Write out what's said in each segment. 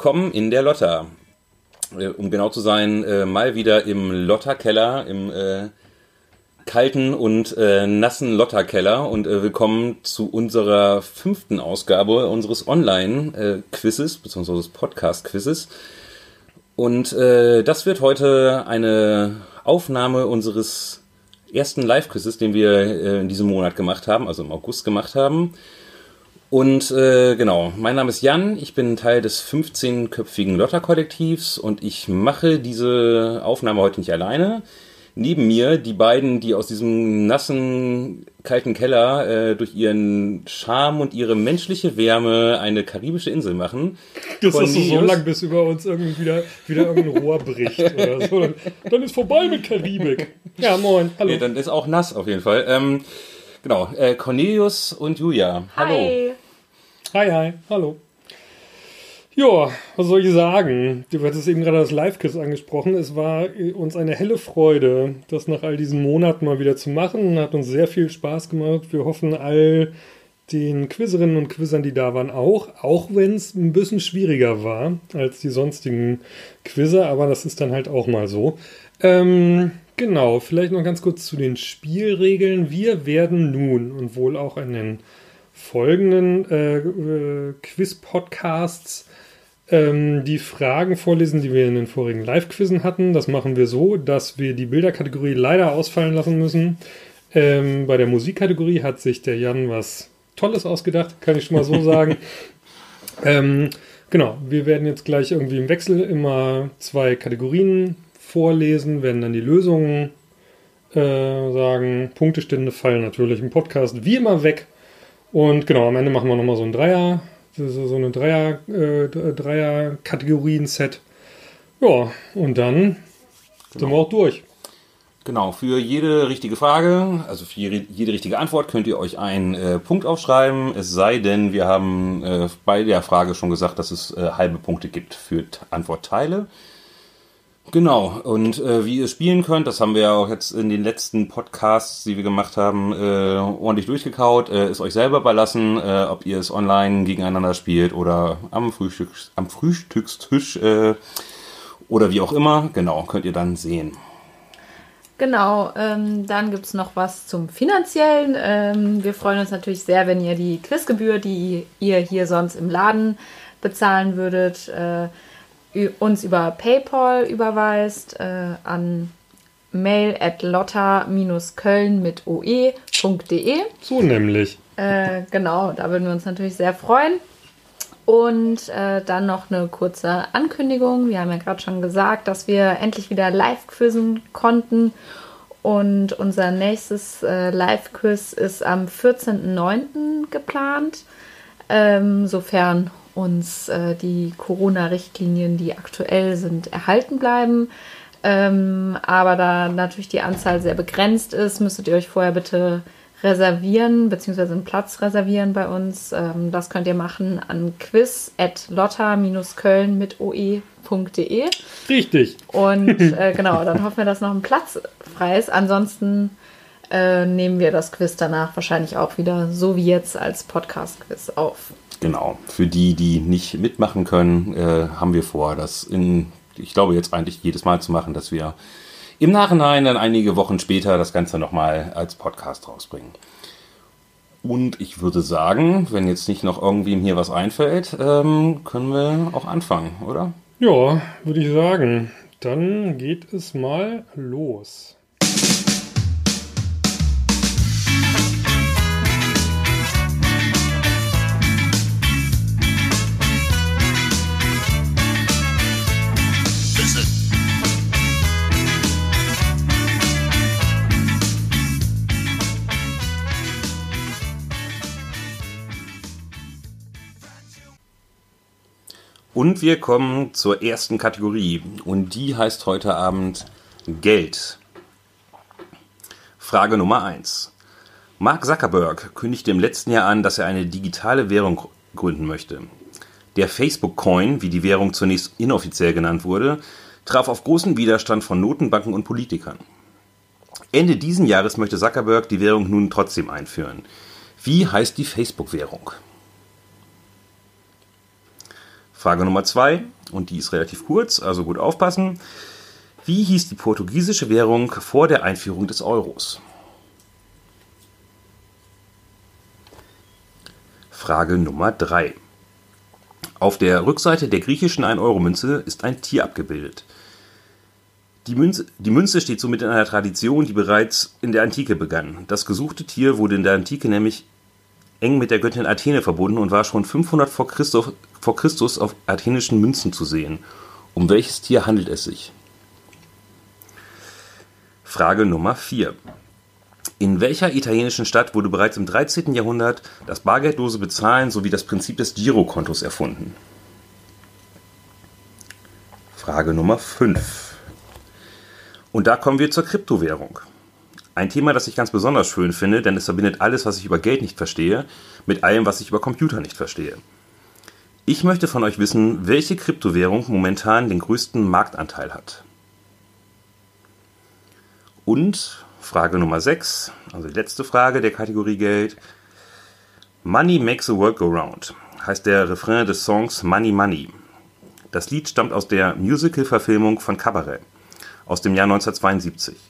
Willkommen in der Lotta. Äh, um genau zu sein, äh, mal wieder im Lotta-Keller, im äh, kalten und nassen Lotta-Keller und willkommen zu unserer fünften Ausgabe unseres Online-Quizzes, beziehungsweise des Podcast-Quizzes. Und das wird heute eine Aufnahme unseres ersten Live-Quizzes, den wir in diesem Monat gemacht haben, also im August gemacht haben. Und äh, genau, mein Name ist Jan, ich bin Teil des 15-köpfigen Lotter-Kollektivs und ich mache diese Aufnahme heute nicht alleine. Neben mir die beiden, die aus diesem nassen, kalten Keller äh, durch ihren Charme und ihre menschliche Wärme eine karibische Insel machen. Das ist so, so lang, bis über uns irgendwie wieder, wieder irgendein Rohr bricht oder so. Dann, dann ist vorbei mit Karibik. Ja, moin, hallo. Nee, dann ist auch nass auf jeden Fall. Ähm, genau, äh, Cornelius und Julia. Hallo. Hi. Hi, hi, hallo. Ja, was soll ich sagen? Du hattest eben gerade das Live-Quiz angesprochen. Es war uns eine helle Freude, das nach all diesen Monaten mal wieder zu machen. Hat uns sehr viel Spaß gemacht. Wir hoffen all den Quizzerinnen und Quizzern, die da waren, auch. Auch wenn es ein bisschen schwieriger war als die sonstigen Quizzer, aber das ist dann halt auch mal so. Ähm, genau, vielleicht noch ganz kurz zu den Spielregeln. Wir werden nun und wohl auch in den folgenden äh, äh, Quiz-Podcasts ähm, die Fragen vorlesen, die wir in den vorigen Live-Quizzen hatten. Das machen wir so, dass wir die Bilderkategorie leider ausfallen lassen müssen. Ähm, bei der Musikkategorie hat sich der Jan was Tolles ausgedacht, kann ich schon mal so sagen. ähm, genau, wir werden jetzt gleich irgendwie im Wechsel immer zwei Kategorien vorlesen, werden dann die Lösungen äh, sagen. Punktestände fallen natürlich im Podcast wie immer weg. Und genau, am Ende machen wir nochmal so ein Dreier, so eine Dreier, äh, Dreier-Kategorien-Set. Ja, und dann genau. sind wir auch durch. Genau, für jede richtige Frage, also für jede, jede richtige Antwort könnt ihr euch einen äh, Punkt aufschreiben. Es sei denn, wir haben äh, bei der Frage schon gesagt, dass es äh, halbe Punkte gibt für Antwortteile. Genau, und äh, wie ihr spielen könnt, das haben wir ja auch jetzt in den letzten Podcasts, die wir gemacht haben, äh, ordentlich durchgekaut, äh, ist euch selber überlassen, äh, ob ihr es online gegeneinander spielt oder am, Frühstück, am Frühstückstisch äh, oder wie auch immer. Genau, könnt ihr dann sehen. Genau, ähm, dann gibt es noch was zum Finanziellen. Ähm, wir freuen uns natürlich sehr, wenn ihr die Quizgebühr, die ihr hier sonst im Laden bezahlen würdet, äh, uns über PayPal überweist äh, an mail at lotta-köln mit oe.de. So nämlich. Äh, genau, da würden wir uns natürlich sehr freuen. Und äh, dann noch eine kurze Ankündigung. Wir haben ja gerade schon gesagt, dass wir endlich wieder live quizzen konnten. Und unser nächstes äh, Live-Quiz ist am 14.09. geplant. Ähm, sofern uns äh, die Corona-Richtlinien, die aktuell sind, erhalten bleiben. Ähm, aber da natürlich die Anzahl sehr begrenzt ist, müsstet ihr euch vorher bitte reservieren, beziehungsweise einen Platz reservieren bei uns. Ähm, das könnt ihr machen an quiz at lotta-köln mit oe.de. Richtig. Und äh, genau, dann hoffen wir, dass noch ein Platz frei ist. Ansonsten äh, nehmen wir das Quiz danach wahrscheinlich auch wieder so wie jetzt als Podcast-Quiz auf. Genau. Für die, die nicht mitmachen können, äh, haben wir vor, das in, ich glaube, jetzt eigentlich jedes Mal zu machen, dass wir im Nachhinein dann einige Wochen später das Ganze nochmal als Podcast rausbringen. Und ich würde sagen, wenn jetzt nicht noch irgendwem hier was einfällt, ähm, können wir auch anfangen, oder? Ja, würde ich sagen. Dann geht es mal los. Und wir kommen zur ersten Kategorie und die heißt heute Abend Geld. Frage Nummer 1. Mark Zuckerberg kündigte im letzten Jahr an, dass er eine digitale Währung gründen möchte. Der Facebook Coin, wie die Währung zunächst inoffiziell genannt wurde, traf auf großen Widerstand von Notenbanken und Politikern. Ende diesen Jahres möchte Zuckerberg die Währung nun trotzdem einführen. Wie heißt die Facebook-Währung? Frage Nummer zwei, und die ist relativ kurz, also gut aufpassen. Wie hieß die portugiesische Währung vor der Einführung des Euros? Frage Nummer 3. Auf der Rückseite der griechischen 1-Euro-Münze ist ein Tier abgebildet. Die Münze, die Münze steht somit in einer Tradition, die bereits in der Antike begann. Das gesuchte Tier wurde in der Antike nämlich eng mit der Göttin Athene verbunden und war schon 500 vor Christus, vor Christus auf athenischen Münzen zu sehen. Um welches Tier handelt es sich? Frage Nummer 4. In welcher italienischen Stadt wurde bereits im 13. Jahrhundert das bargeldlose Bezahlen sowie das Prinzip des Girokontos erfunden? Frage Nummer 5. Und da kommen wir zur Kryptowährung. Ein Thema, das ich ganz besonders schön finde, denn es verbindet alles, was ich über Geld nicht verstehe, mit allem, was ich über Computer nicht verstehe. Ich möchte von euch wissen, welche Kryptowährung momentan den größten Marktanteil hat. Und Frage Nummer 6, also die letzte Frage der Kategorie Geld. Money makes the world go round, heißt der Refrain des Songs Money Money. Das Lied stammt aus der Musical-Verfilmung von Cabaret aus dem Jahr 1972.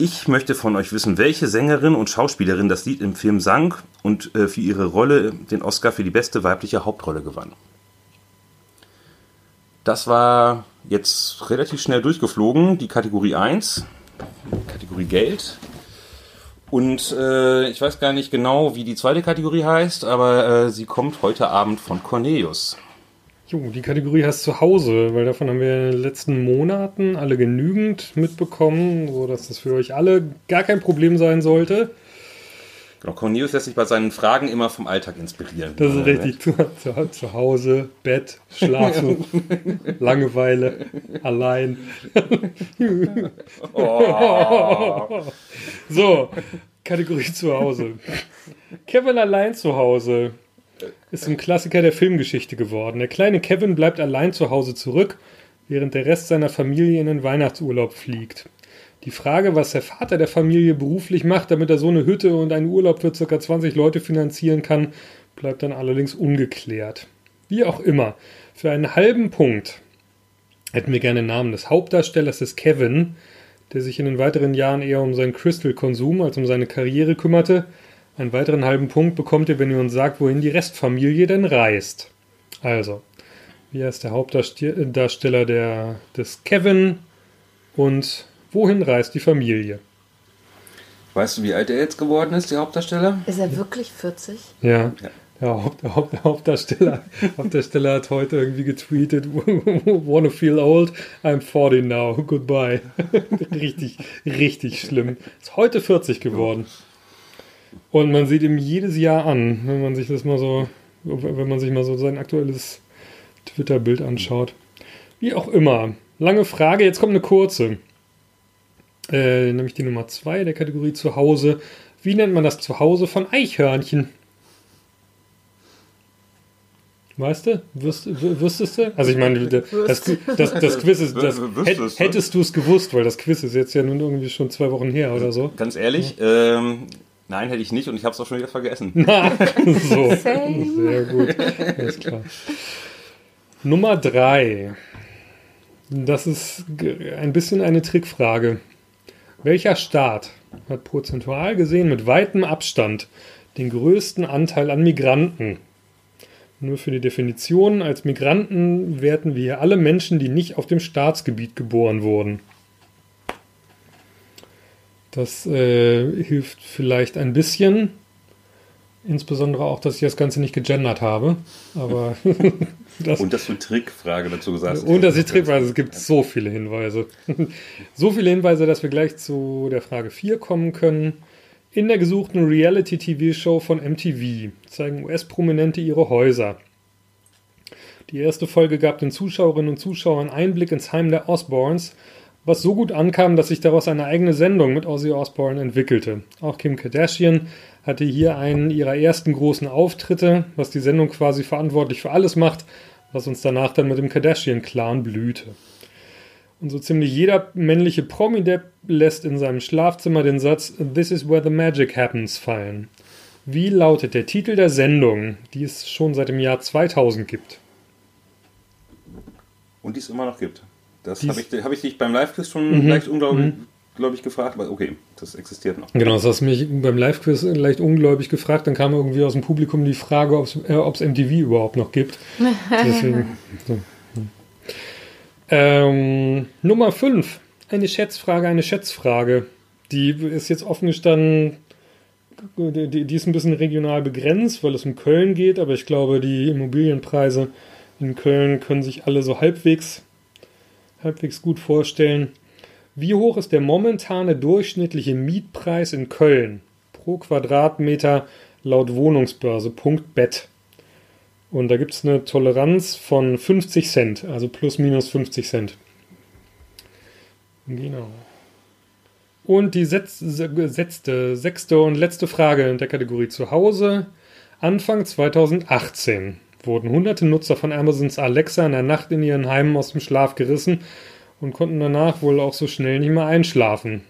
Ich möchte von euch wissen, welche Sängerin und Schauspielerin das Lied im Film sang und äh, für ihre Rolle den Oscar für die beste weibliche Hauptrolle gewann. Das war jetzt relativ schnell durchgeflogen, die Kategorie 1. Kategorie Geld. Und äh, ich weiß gar nicht genau, wie die zweite Kategorie heißt, aber äh, sie kommt heute Abend von Cornelius. Jo, die Kategorie heißt Zuhause, weil davon haben wir in den letzten Monaten alle genügend mitbekommen, sodass das für euch alle gar kein Problem sein sollte. Genau, Cornelius lässt sich bei seinen Fragen immer vom Alltag inspirieren. Das ist richtig. Zu, zu, zu Hause, Bett, Schlafen, Langeweile, allein. oh. So, Kategorie zu Hause. Kevin allein zu Hause ist ein Klassiker der Filmgeschichte geworden. Der kleine Kevin bleibt allein zu Hause zurück, während der Rest seiner Familie in den Weihnachtsurlaub fliegt. Die Frage, was der Vater der Familie beruflich macht, damit er so eine Hütte und einen Urlaub für ca. 20 Leute finanzieren kann, bleibt dann allerdings ungeklärt. Wie auch immer, für einen halben Punkt hätten wir gerne den Namen des Hauptdarstellers des Kevin, der sich in den weiteren Jahren eher um seinen Crystal-Konsum als um seine Karriere kümmerte. Einen weiteren halben Punkt bekommt ihr, wenn ihr uns sagt, wohin die Restfamilie denn reist. Also, wie heißt der Hauptdarsteller der, des Kevin und Wohin reist die Familie? Weißt du, wie alt er jetzt geworden ist, der Hauptdarsteller? Ist er wirklich 40? Ja. ja. Der, Haupt, der, Haupt, der Hauptdarsteller, Hauptdarsteller hat heute irgendwie getweetet, wanna feel old, I'm 40 now, goodbye. richtig, richtig schlimm. Ist heute 40 geworden. Und man sieht ihm jedes Jahr an, wenn man sich das mal so, wenn man sich mal so sein aktuelles Twitter-Bild anschaut. Wie auch immer. Lange Frage, jetzt kommt eine kurze äh, nämlich die Nummer 2 der Kategorie Zuhause. Wie nennt man das Zuhause von Eichhörnchen? Weißt du? Wüsst, wüsstest du? Also ich meine, das, das, das Quiz ist, das, hättest du es gewusst, weil das Quiz ist jetzt ja nun irgendwie schon zwei Wochen her oder so. Ganz ehrlich, ja. ähm, nein, hätte ich nicht und ich habe es auch schon wieder vergessen. So, sehr gut, alles klar. Nummer 3. Das ist ein bisschen eine Trickfrage. Welcher Staat hat prozentual gesehen mit weitem Abstand den größten Anteil an Migranten? Nur für die Definition, als Migranten werten wir hier alle Menschen, die nicht auf dem Staatsgebiet geboren wurden. Das äh, hilft vielleicht ein bisschen. Insbesondere auch, dass ich das Ganze nicht gegendert habe. Aber das, und dass du Trickfrage dazu gesagt hast. Und dass ich Trickfrage, es gibt so viele Hinweise. so viele Hinweise, dass wir gleich zu der Frage 4 kommen können. In der gesuchten Reality-TV-Show von MTV zeigen US-Prominente ihre Häuser. Die erste Folge gab den Zuschauerinnen und Zuschauern Einblick ins Heim der Osborns, was so gut ankam, dass sich daraus eine eigene Sendung mit Ozzy Osbourne entwickelte. Auch Kim Kardashian hatte hier einen ihrer ersten großen Auftritte, was die Sendung quasi verantwortlich für alles macht, was uns danach dann mit dem Kardashian-Clan blühte. Und so ziemlich jeder männliche Promi-Depp lässt in seinem Schlafzimmer den Satz This is where the magic happens fallen. Wie lautet der Titel der Sendung, die es schon seit dem Jahr 2000 gibt? Und die es immer noch gibt. Das habe ich, hab ich dich beim Live-Quiz schon Mhm. leicht unglaublich glaub ich, gefragt, aber okay, das existiert noch. Genau, das hast du mich beim Live-Quiz leicht ungläubig gefragt. Dann kam irgendwie aus dem Publikum die Frage, ob es äh, MTV überhaupt noch gibt. Deswegen. so. ähm, Nummer 5. Eine Schätzfrage, eine Schätzfrage. Die ist jetzt offen gestanden. Die die ist ein bisschen regional begrenzt, weil es um Köln geht, aber ich glaube, die Immobilienpreise in Köln können sich alle so halbwegs, halbwegs gut vorstellen. Wie hoch ist der momentane durchschnittliche Mietpreis in Köln pro Quadratmeter laut Wohnungsbörse? Punkt Bett. Und da gibt es eine Toleranz von 50 Cent, also plus minus 50 Cent. Genau. Und die setz- setzte, sechste und letzte Frage in der Kategorie Zuhause. Anfang 2018 wurden hunderte Nutzer von Amazons Alexa in der Nacht in ihren Heimen aus dem Schlaf gerissen und konnten danach wohl auch so schnell nicht mehr einschlafen.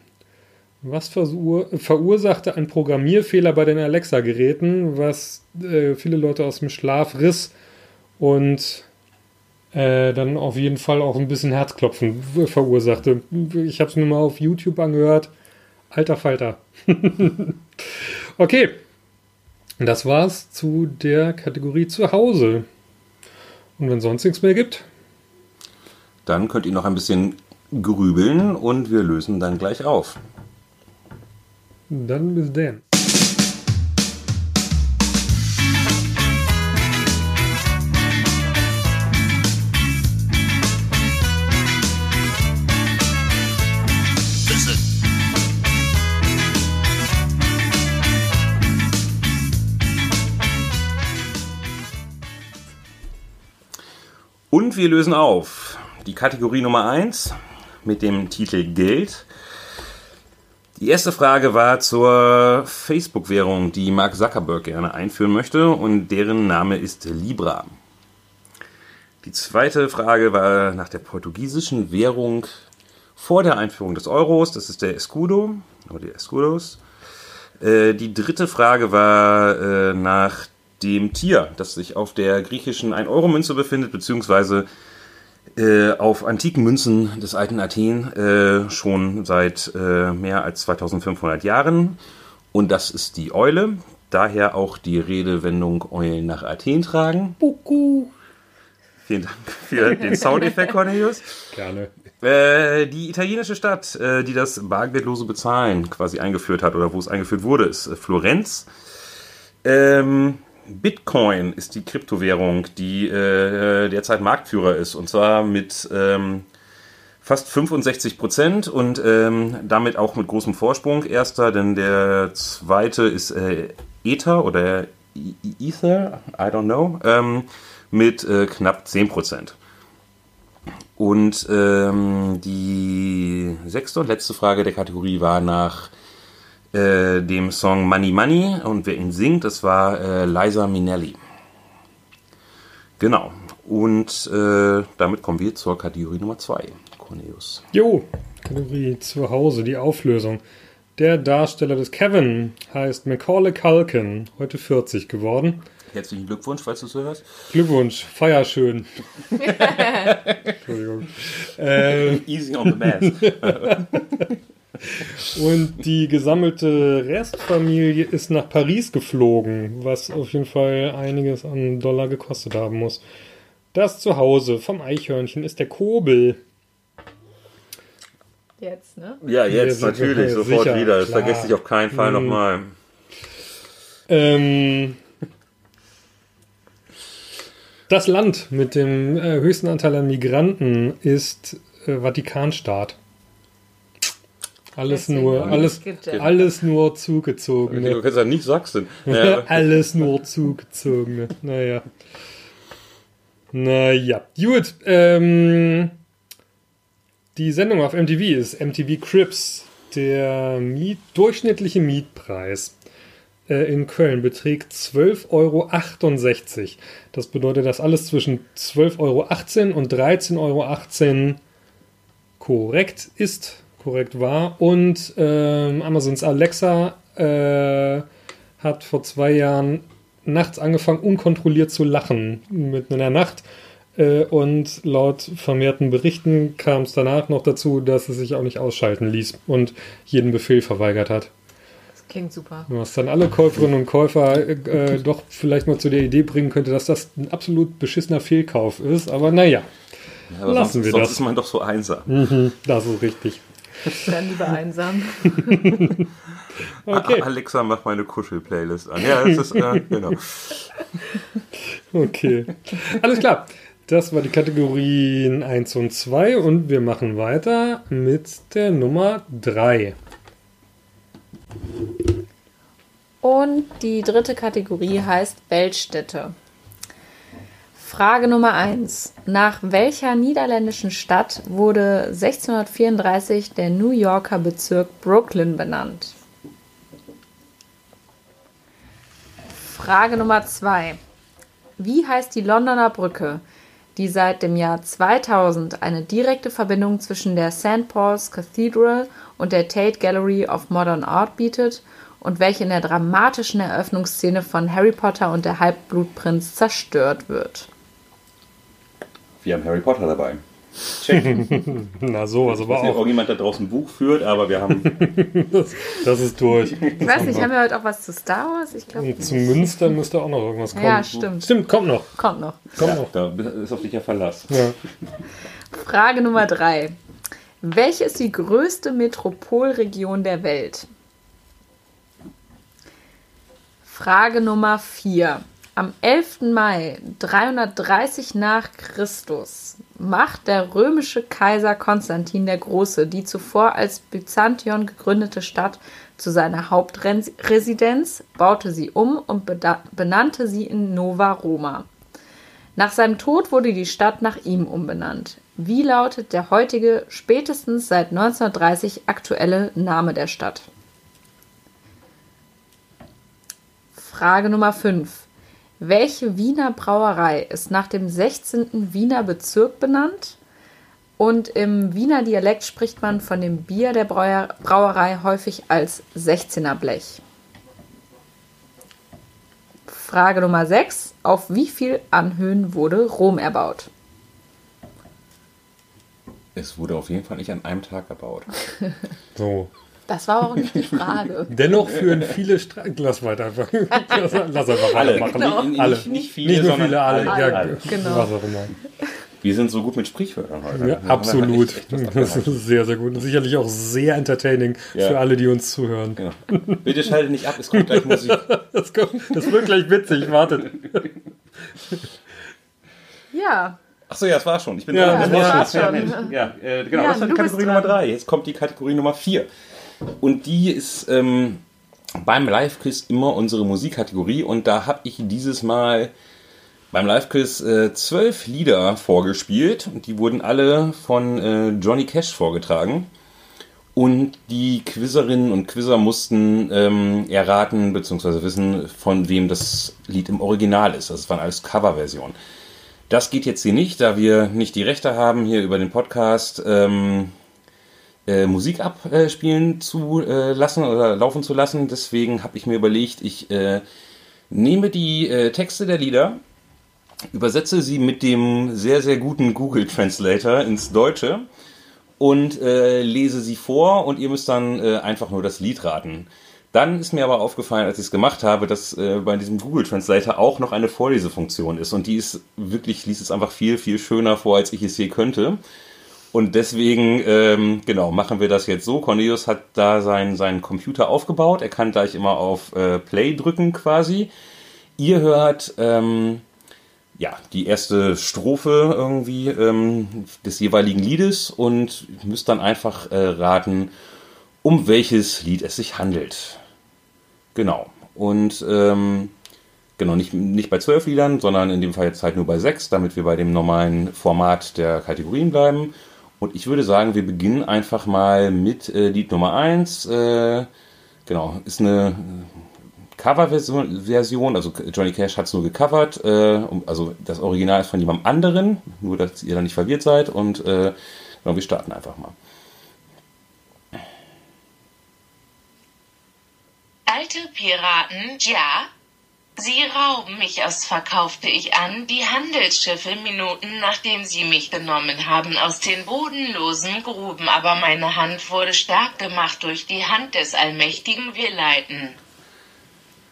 Was versur verursachte ein Programmierfehler bei den Alexa-Geräten, was äh, viele Leute aus dem Schlaf riss und äh, dann auf jeden Fall auch ein bisschen Herzklopfen verursachte. Ich habe es mir mal auf YouTube angehört. Alter Falter. okay. Das war's zu der Kategorie Zuhause. Und wenn sonst nichts mehr gibt, Dann könnt ihr noch ein bisschen grübeln und wir lösen dann gleich auf. dann bis dann. Und wir lösen auf die Kategorie Nummer 1 mit dem Titel Geld. Die erste Frage war zur Facebook-Währung, die Mark Zuckerberg gerne einführen möchte und deren Name ist Libra. Die zweite Frage war nach der portugiesischen Währung vor der Einführung des Euros, das ist der Escudo oder die Escudos. Äh, die dritte Frage war äh, nach dem Tier, das sich auf der griechischen 1-Euro-Münze befindet, beziehungsweise äh, auf antiken Münzen des alten Athen äh, schon seit äh, mehr als 2500 Jahren. Und das ist die Eule. Daher auch die Redewendung Eulen nach Athen tragen. Buku. Vielen Dank für den Soundeffekt, Cornelius. Gerne. Äh, die italienische Stadt, äh, die das bargeldlose Bezahlen quasi eingeführt hat oder wo es eingeführt wurde, ist äh, Florenz. Ähm, Bitcoin ist die Kryptowährung, die äh, derzeit Marktführer ist und zwar mit ähm, fast 65 Prozent und ähm, damit auch mit großem Vorsprung. Erster, denn der zweite ist äh, Ether oder Ether, I don't know, ähm, mit äh, knapp 10 Prozent. Und ähm, die sechste und letzte Frage der Kategorie war nach äh, dem Song Money Money und wer ihn singt, das war äh, Liza Minnelli. Genau. Und äh, damit kommen wir zur Kategorie Nummer 2, Cornelius. Jo, Kategorie Zuhause, die Auflösung. Der Darsteller des Kevin heißt Macaulay Culkin, heute 40 geworden. Herzlichen Glückwunsch, falls du es hörst. Glückwunsch, feier schön. Entschuldigung. Ähm, Easy on the mass. und die gesammelte Restfamilie ist nach Paris geflogen, was auf jeden Fall einiges an Dollar gekostet haben muss. Das Zuhause vom Eichhörnchen ist der Kobel. Jetzt, ne? ja, jetzt natürlich, sofort sicher, wieder. Das klar. vergesse ich auf keinen Fall Mhm. nochmal. Ähm, das Land mit dem äh, höchsten Anteil an Migranten ist äh, Vatikanstaat. Alles Deswegen nur, alles, alles nur Du zugezogene. kannst ja nicht Sachsen. Ja, alles nur zugezogene. Naja. Naja. Gut. Ähm, die Sendung auf MTV ist MTV Crips. Der Miet, durchschnittliche Mietpreis äh, in Köln beträgt 12,68 Euro. Das bedeutet, dass alles zwischen 12,18 Euro und 13,18 Euro korrekt ist, korrekt war. Und ähm, Amazons Alexa äh, hat vor zwei Jahren nachts angefangen, unkontrolliert zu lachen. Mitten in der Nacht. Äh, und laut vermehrten Berichten kam es danach noch dazu, dass es sich auch nicht ausschalten ließ und jeden Befehl verweigert hat. Das klingt super. Was dann alle Käuferinnen und Käufer äh, doch vielleicht mal zu der Idee bringen könnte, dass das ein absolut beschissener Fehlkauf ist. Aber naja, Ja, aber Lassen sonst, wir sonst das. ist man doch so einsam. mhm, das ist richtig. Dann lieber einsam. Okay. Alexa, mach meine Kuschel-Playlist an. Ja, das ist, äh, genau. Okay. Alles klar. Das war die Kategorien 1 und 2 und wir machen weiter mit der Nummer 3. Und die dritte Kategorie heißt Weltstädte. Frage Nummer 1. Nach welcher niederländischen Stadt wurde 1634 der New Yorker Bezirk Brooklyn benannt? Frage Nummer 2. Wie heißt die Londoner Brücke, die seit dem Jahr 2000 eine direkte Verbindung zwischen der St. Paul's Cathedral und der Tate Gallery of Modern Art bietet und welche in der dramatischen Eröffnungsszene von Harry Potter und der Halbblutprinz zerstört wird? Wir haben Harry Potter dabei. Check. Na sowas aber weiß nicht, ob auch. irgendjemand da draußen ein Buch führt, aber wir haben. Das, das ist durch. Ich weiß nicht, haben wir heute auch was zu Star Wars? Ich glaube, Und zum Münster müsste auch noch irgendwas kommen. ja, stimmt. Stimmt, kommt noch. Kommt noch. Kommt ja, noch. da ist auf dich ja Verlass. Ja. Frage Nummer drei. Welche ist die größte Metropolregion der Welt? Frage Nummer 4. Am 11. Mai 330 nach Christus macht der römische Kaiser Konstantin der Große die zuvor als Byzantion gegründete Stadt zu seiner Hauptresidenz, baute sie um und benannte sie in Nova Roma. Nach seinem Tod wurde die Stadt nach ihm umbenannt. Wie lautet der heutige, spätestens seit 1930 aktuelle Name der Stadt? Frage Nummer 5. Welche Wiener Brauerei ist nach dem 16. Wiener Bezirk benannt? Und im Wiener Dialekt spricht man von dem Bier der Brauer Brauerei häufig als 16er Blech. Frage Nummer 6. Auf wie viel Anhöhen wurde Rom erbaut? Es wurde auf jeden Fall nicht an einem Tag erbaut. So. Das war auch nicht die Frage. Dennoch führen viele Stra Lass weiter einfach. Lass, lass einfach weitermachen. Genau. Nicht, Alle. nicht, nicht viele, Nicht nur viele, alle. alle. Ja, alle. Genau. Was auch immer. Wir sind so gut mit Sprichwörtern heute. Ja, absolut. echt- echt was Das ist sehr, sehr gut. Und sicherlich auch sehr entertaining Ja. für alle, die uns zuhören. Genau. Bitte schalte nicht ab, es kommt gleich Musik. Das, kommt, das wird gleich witzig, wartet. Ja, Achso, ja, das war schon. Ich bin Ja, dran. das war's Ja, schon. Ja, äh, genau, Ja, das war die Kategorie. Nummer 3. Jetzt kommt die Kategorie Nummer 4. Und die ist ähm, beim Live-Quiz immer unsere Musikkategorie. Und da habe ich dieses Mal beim Live-Quiz äh, zwölf Lieder vorgespielt. Und die wurden alle von äh, Johnny Cash vorgetragen. Und die Quizzerinnen und Quizzer mussten ähm, erraten bzw. wissen, von wem das Lied im Original ist. Das waren alles Coverversionen. Das geht jetzt hier nicht, da wir nicht die Rechte haben, hier über den Podcast ähm, äh, Musik abspielen zu äh, lassen oder laufen zu lassen. Deswegen habe ich mir überlegt, ich äh, nehme die äh, Texte der Lieder, übersetze sie mit dem sehr, sehr guten Google Translator ins Deutsche und äh, lese sie vor und ihr müsst dann äh, einfach nur das Lied raten. Dann ist mir aber aufgefallen, als ich es gemacht habe, dass äh, bei diesem Google Translator auch noch eine Vorlesefunktion ist und die ist wirklich, liest es einfach viel, viel schöner vor, als ich es je könnte. Und deswegen, ähm, genau, machen wir das jetzt so. Cornelius hat da seinen, seinen Computer aufgebaut. Er kann gleich immer auf äh, Play drücken quasi. Ihr hört ähm, ja, die erste Strophe irgendwie ähm, des jeweiligen Liedes und müsst dann einfach äh, raten, um welches Lied es sich handelt. Genau. Und ähm, genau, nicht, nicht bei zwölf Liedern, sondern in dem Fall jetzt halt nur bei sechs, damit wir bei dem normalen Format der Kategorien bleiben. Und ich würde sagen, wir beginnen einfach mal mit äh, Lied Nummer eins. Äh, genau, ist eine Coverversion, Version, also Johnny Cash hat es nur gecovert, äh, also das Original ist von jemandem anderen, nur dass ihr da nicht verwirrt seid und äh, genau, wir starten einfach mal. Alte Piraten, ja. Sie rauben mich aus, verkaufte ich an die Handelsschiffe Minuten nachdem sie mich genommen haben aus den bodenlosen Gruben, aber meine Hand wurde stark gemacht durch die Hand des Allmächtigen wir leiten.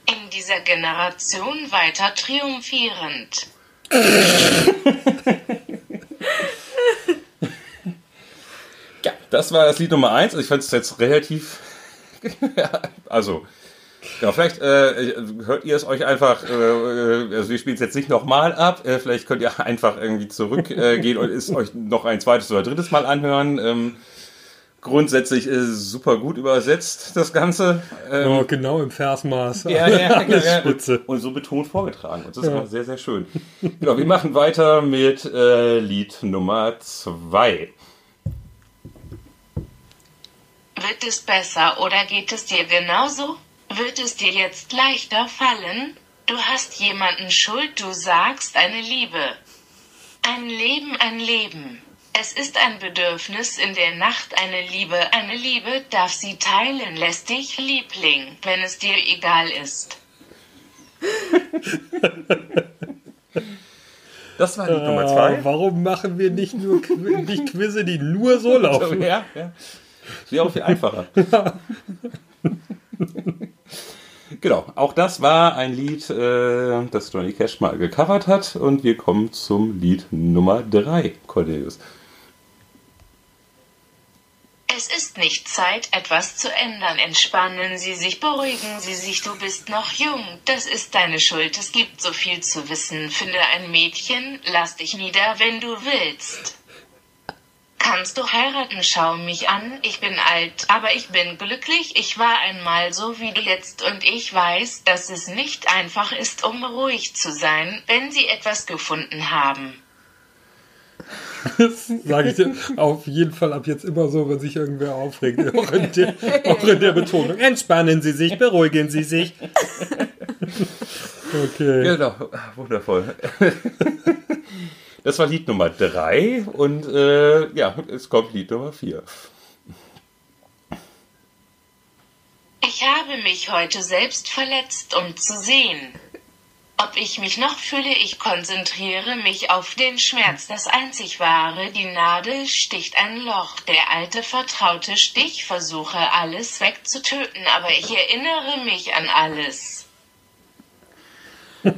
In dieser Generation weiter triumphierend. Ja, das war das Lied Nummer 1. Ich fand es jetzt relativ. also, ja, vielleicht äh, hört ihr es euch einfach, äh, äh also wir spielen es jetzt nicht nochmal ab, äh, vielleicht könnt ihr einfach irgendwie zurückgehen äh, und es euch noch ein zweites oder drittes Mal anhören. Ähm, grundsätzlich ist super gut übersetzt, das Ganze. Ähm, oh, genau im Versmaß. Ja, ja, ja, ja. Und so betont vorgetragen. Und das ja. war sehr, sehr schön. Genau, wir machen weiter mit äh, Lied Nummer 2. Wird es besser oder geht es dir genauso? Wird es dir jetzt leichter fallen? Du hast jemanden Schuld, du sagst eine Liebe. Ein Leben, ein Leben. Es ist ein Bedürfnis in der Nacht eine Liebe, eine Liebe darf sie teilen, lässt dich Liebling, wenn es dir egal ist. Das war die Nummer zwei. Äh, warum machen wir nicht nur nicht Quizze, die nur so laufen? Ja, ja. Das wäre auch viel einfacher. genau, auch das war ein Lied, äh, das Johnny Cash mal gecovert hat. Und wir kommen zum Lied Nummer 3, Cornelius. Es ist nicht Zeit, etwas zu ändern. Entspannen Sie sich, beruhigen Sie sich, du bist noch jung. Das ist deine Schuld, es gibt so viel zu wissen. Finde ein Mädchen, lass dich nieder, wenn du willst. Kannst du heiraten? Schau mich an, ich bin alt, aber ich bin glücklich. Ich war einmal so wie du jetzt und ich weiß, dass es nicht einfach ist, um ruhig zu sein, wenn sie etwas gefunden haben. Das sage ich dir auf jeden Fall ab jetzt immer so, wenn sich irgendwer aufregt. Auch in der, auch in der Betonung. Entspannen Sie sich, beruhigen Sie sich. Okay. Genau, wundervoll. Das war Lied Nummer 3 und äh, ja, es kommt Lied Nummer 4. Ich habe mich heute selbst verletzt, um zu sehen, ob ich mich noch fühle. Ich konzentriere mich auf den Schmerz. Das einzig wahre, die Nadel sticht ein Loch. Der alte vertraute Stich versuche alles wegzutöten, aber ich erinnere mich an alles.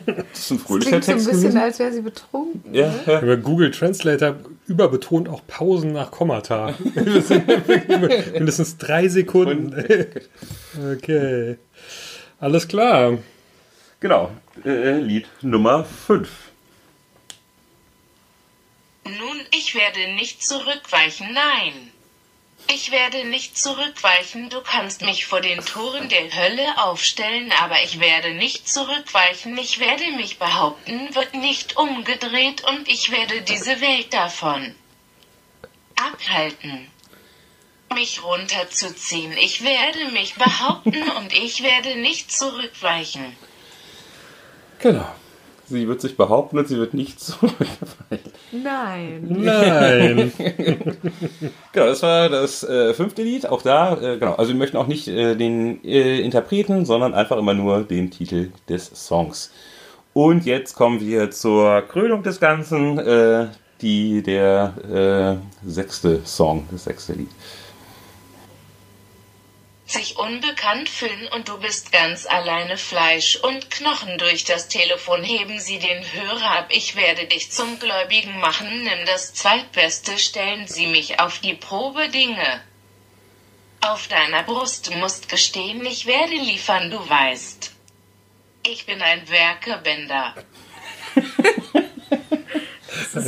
Das ist ein fröhlicher das Text. so ein bisschen, gewesen. als wäre sie betrunken. Ja, ne? ja. Google Translator überbetont auch Pausen nach Kommata. Mindestens drei Sekunden. okay. Alles klar. Genau. Äh, Lied Nummer 5. Nun, ich werde nicht zurückweichen, nein. Ich werde nicht zurückweichen, du kannst mich vor den Toren der Hölle aufstellen, aber ich werde nicht zurückweichen, ich werde mich behaupten, wird nicht umgedreht und ich werde diese Welt davon abhalten, mich runterzuziehen. Ich werde mich behaupten und ich werde nicht zurückweichen. Genau. Sie wird sich behaupten und sie wird nicht zurückfallen. Nein. Nein. genau, das war das äh, fünfte Lied. Auch da, äh, genau. Also wir möchten auch nicht äh, den äh, Interpreten, sondern einfach immer nur den Titel des Songs. Und jetzt kommen wir zur Krönung des Ganzen, äh, die der äh, sechste Song, das sechste Lied sich unbekannt fühlen und du bist ganz alleine Fleisch und Knochen durch das Telefon heben sie den Hörer ab. Ich werde dich zum Gläubigen machen. Nimm das Zweitbeste, stellen sie mich auf die Probe Dinge. Auf deiner Brust musst gestehen, ich werde liefern, du weißt. Ich bin ein Werkebänder.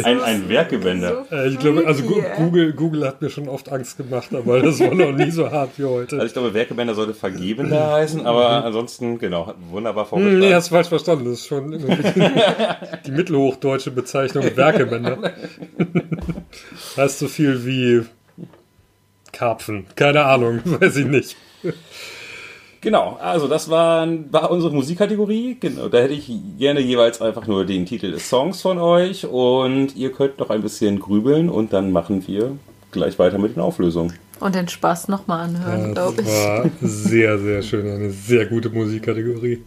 ein, ein Werkewender. So ich glaube, also Google, Google hat mir schon oft Angst gemacht, aber das war noch nie so hart wie heute. Also ich glaube, Werkewender sollte Vergebender heißen, aber mhm. ansonsten, genau, wunderbar vorgestellt. Nee, hast falsch verstanden. Das ist schon die mittelhochdeutsche Bezeichnung Werkewender. heißt so viel wie Karpfen. Keine Ahnung, weiß ich nicht. Genau, also das war, war unsere Musikkategorie. Genau, da hätte ich gerne jeweils einfach nur den Titel des Songs von euch und ihr könnt noch ein bisschen grübeln und dann machen wir gleich weiter mit den Auflösungen. Und den Spaß nochmal anhören, glaube ich. War sehr, sehr schön. Eine sehr gute Musikkategorie.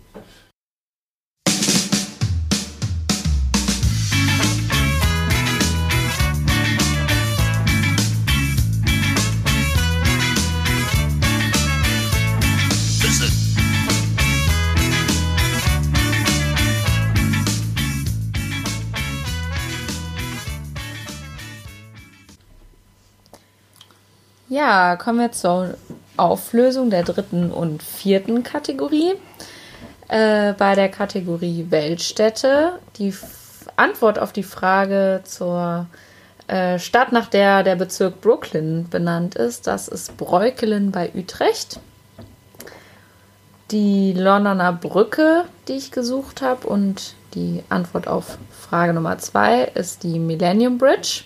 Ja, kommen wir zur Auflösung der dritten und vierten Kategorie. Äh, bei der Kategorie Weltstädte die F Antwort auf die Frage zur äh, Stadt, nach der der Bezirk Brooklyn benannt ist, das ist Breukelen bei Utrecht. Die Londoner Brücke, die ich gesucht habe, und die Antwort auf Frage Nummer zwei ist die Millennium Bridge.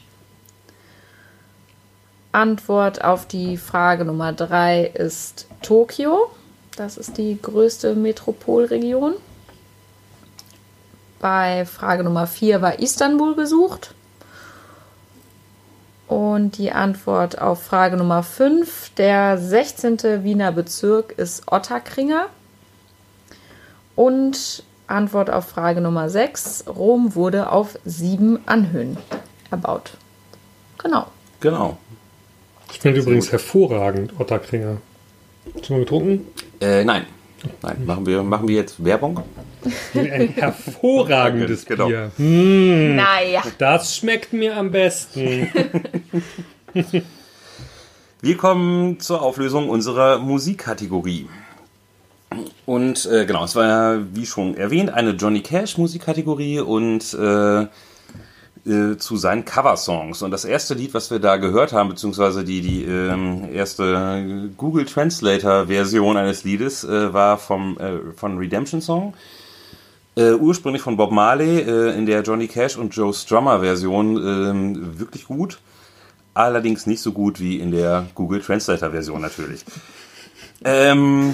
Antwort auf die Frage Nummer drei ist Tokio. Das ist die größte Metropolregion. Bei Frage Nummer 4 war Istanbul gesucht. Und die Antwort auf Frage Nummer 5, der 16. Wiener Bezirk ist Ottakringer. Und Antwort auf Frage Nummer 6, Rom wurde auf sieben Anhöhen erbaut. Genau. Genau. Schmeckt übrigens hervorragend, Ottakringer. Schon mal getrunken? Äh, nein. Nein, machen wir, machen wir jetzt Werbung? Ein hervorragendes Genau. Bier. Hm, Naja. das schmeckt mir am besten. Wir kommen zur Auflösung unserer Musikkategorie. Und äh, genau, es war ja, wie schon erwähnt, eine Johnny Cash Musikkategorie und äh, äh, zu seinen Coversongs. Und das erste Lied, was wir da gehört haben, beziehungsweise die, die ähm, erste Google Translator Version eines Liedes, äh, war vom, äh, von Redemption Song. Äh, ursprünglich von Bob Marley, äh, in der Johnny Cash und Joe Strummer Version ähm, wirklich gut. Allerdings nicht so gut wie in der Google Translator Version natürlich. Ähm,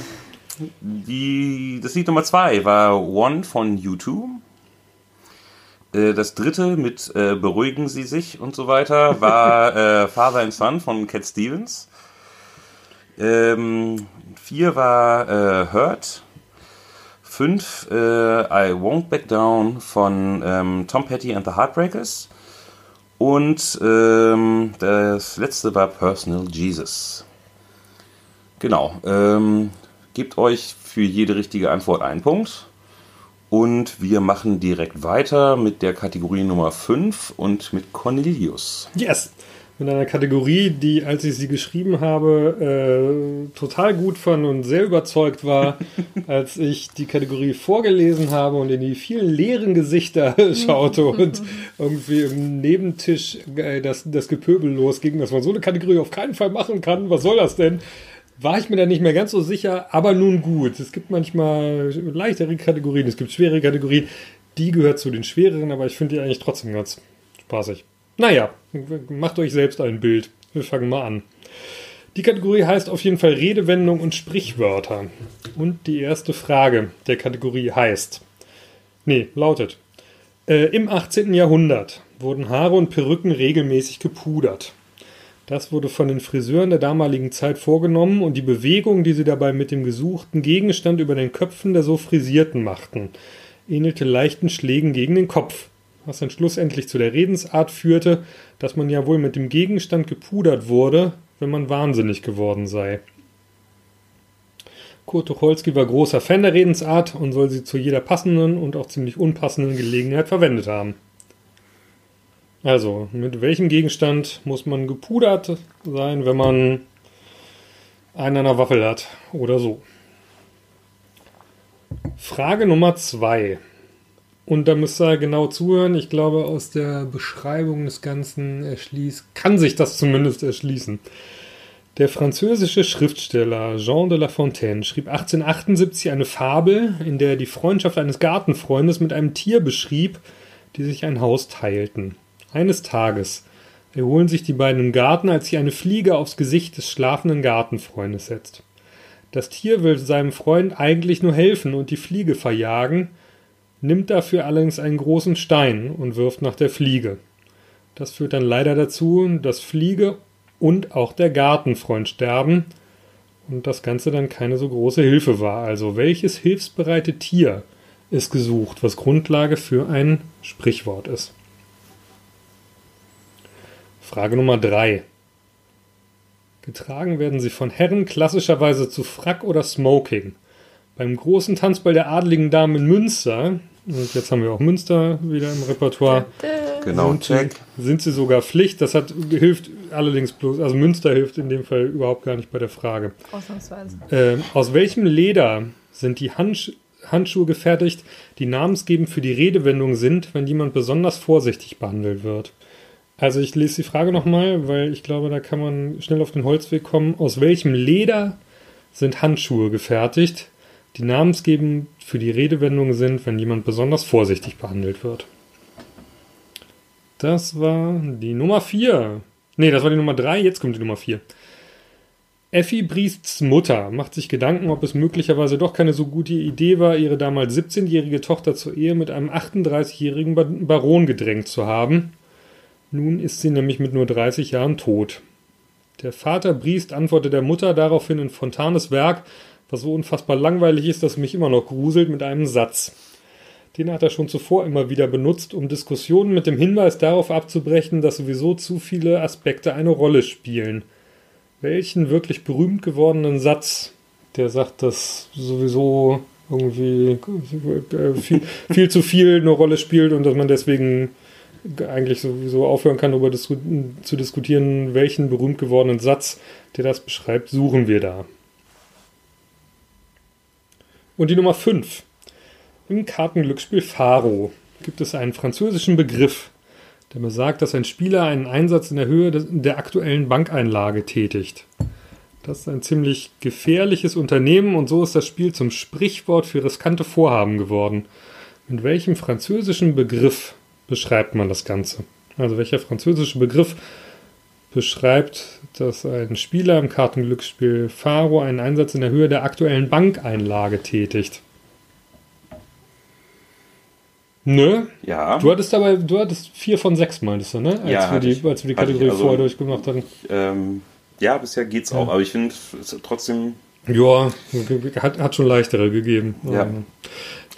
die, das Lied Nummer zwei war One von U2. Äh, Das dritte mit äh, Beruhigen Sie sich und so weiter war äh, Father and Son von Cat Stevens. Ähm, vier war äh, Hurt. Fünf äh, I Won't Back Down von ähm, Tom Petty and the Heartbreakers. Und ähm, das letzte war Personal Jesus. Genau. Ähm, gebt euch für jede richtige Antwort einen Punkt. Und wir machen direkt weiter mit der Kategorie Nummer 5 und mit Cornelius. Yes! Mit einer Kategorie, die, als ich sie geschrieben habe, äh, total gut fand und sehr überzeugt war, als ich die Kategorie vorgelesen habe und in die vielen leeren Gesichter schaute und irgendwie im Nebentisch äh, das, das Gepöbel losging, dass man so eine Kategorie auf keinen Fall machen kann. Was soll das denn? War ich mir da nicht mehr ganz so sicher, aber nun gut. Es gibt manchmal leichtere Kategorien, es gibt schwere Kategorien. Die gehört zu den schwereren, aber ich finde die eigentlich trotzdem ganz spaßig. Naja, macht euch selbst ein Bild. Wir fangen mal an. Die Kategorie heißt auf jeden Fall Redewendung und Sprichwörter. Und die erste Frage der Kategorie heißt, nee, lautet, äh, im 18. Jahrhundert wurden Haare und Perücken regelmäßig gepudert. Das wurde von den Friseuren der damaligen Zeit vorgenommen und die Bewegung, die sie dabei mit dem gesuchten Gegenstand über den Köpfen der so Frisierten machten, ähnelte leichten Schlägen gegen den Kopf, was dann schlussendlich zu der Redensart führte, dass man ja wohl mit dem Gegenstand gepudert wurde, wenn man wahnsinnig geworden sei. Kurt Tucholsky war großer Fan der Redensart und soll sie zu jeder passenden und auch ziemlich unpassenden Gelegenheit verwendet haben. Also, mit welchem Gegenstand muss man gepudert sein, wenn man einen an der Waffel hat oder so? Frage Nummer zwei. Und da müsst ihr genau zuhören. Ich glaube, aus der Beschreibung des Ganzen erschließt, kann sich das zumindest erschließen. Der französische Schriftsteller Jean de La Fontaine schrieb 1878 eine Fabel, in der er die Freundschaft eines Gartenfreundes mit einem Tier beschrieb, die sich ein Haus teilten. Eines Tages erholen sich die beiden im Garten, als sich eine Fliege aufs Gesicht des schlafenden Gartenfreundes setzt. Das Tier will seinem Freund eigentlich nur helfen und die Fliege verjagen, nimmt dafür allerdings einen großen Stein und wirft nach der Fliege. Das führt dann leider dazu, dass Fliege und auch der Gartenfreund sterben und das Ganze dann keine so große Hilfe war. Also welches hilfsbereite Tier ist gesucht, was Grundlage für ein Sprichwort ist? Frage Nummer 3. Getragen werden sie von Herren klassischerweise zu Frack oder Smoking. Beim großen Tanzball der adligen Damen in Münster, und jetzt haben wir auch Münster wieder im Repertoire, Genau, sind, check. Sie, sind sie sogar Pflicht. Das hat, hilft allerdings bloß, also Münster hilft in dem Fall überhaupt gar nicht bei der Frage. Ausnahmsweise. Äh, aus welchem Leder sind die Handsch Handschuhe gefertigt, die namensgebend für die Redewendung sind, wenn jemand besonders vorsichtig behandelt wird? Also ich lese die Frage nochmal, weil ich glaube, da kann man schnell auf den Holzweg kommen. Aus welchem Leder sind Handschuhe gefertigt, die namensgebend für die Redewendung sind, wenn jemand besonders vorsichtig behandelt wird? Das war die Nummer 4. Nee, das war die Nummer 3, jetzt kommt die Nummer 4. Effi Briests Mutter macht sich Gedanken, ob es möglicherweise doch keine so gute Idee war, ihre damals 17-jährige Tochter zur Ehe mit einem 38-jährigen Ba- Baron gedrängt zu haben. Nun ist sie nämlich mit nur 30 Jahren tot. Der Vater Briest antwortet der Mutter daraufhin in Fontanes Werk, was so unfassbar langweilig ist, dass mich immer noch gruselt, mit einem Satz. Den hat er schon zuvor immer wieder benutzt, um Diskussionen mit dem Hinweis darauf abzubrechen, dass sowieso zu viele Aspekte eine Rolle spielen. Welchen wirklich berühmt gewordenen Satz, der sagt, dass sowieso irgendwie äh, viel, viel zu viel eine Rolle spielt und dass man deswegen eigentlich sowieso aufhören kann, darüber dis zu diskutieren, welchen berühmt gewordenen Satz, der das beschreibt, suchen wir da. Und die Nummer 5. Im Kartenglücksspiel Faro gibt es einen französischen Begriff, der besagt, dass ein Spieler einen Einsatz in der Höhe der aktuellen Bankeinlage tätigt. Das ist ein ziemlich gefährliches Unternehmen und so ist das Spiel zum Sprichwort für riskante Vorhaben geworden. Mit welchem französischen Begriff beschreibt man das Ganze? Also welcher französische Begriff beschreibt, dass ein Spieler im Kartenglücksspiel Faro einen Einsatz in der Höhe der aktuellen Bankeinlage tätigt? Nö. Ja. Du hattest aber, du hattest vier von sechs, meintest du, ne? Als, Ja, wir, die, ich. als wir die ich, Kategorie also- vorher durchgemacht hatten. Ähm, ja, bisher geht's auch, aber ich finde es trotzdem. Ja, hat, hat schon leichtere gegeben. Ja.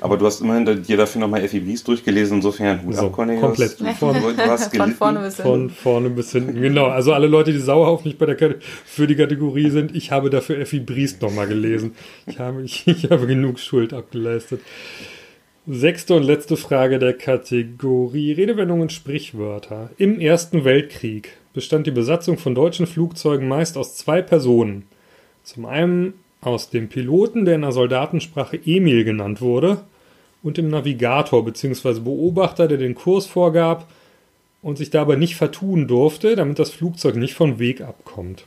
Aber du hast immerhin dir dafür nochmal Effi Blies durchgelesen, insofern Hut So, ab, Cornelius. komplett. Von, Du, du hast Von vorne bis von hinten. vorne bis hinten. Genau. Also alle Leute, die sauer auf mich bei der für die Kategorie sind, ich habe dafür Effi Briest nochmal gelesen. Ich habe, ich, ich habe genug Schuld abgeleistet. Sechste und letzte Frage der Kategorie Redewendungen Sprichwörter. Im Ersten Weltkrieg bestand die Besatzung von deutschen Flugzeugen meist aus zwei Personen. Zum einen aus dem Piloten, der in der Soldatensprache Emil genannt wurde, und dem Navigator bzw. Beobachter, der den Kurs vorgab und sich dabei nicht vertun durfte, damit das Flugzeug nicht vom Weg abkommt.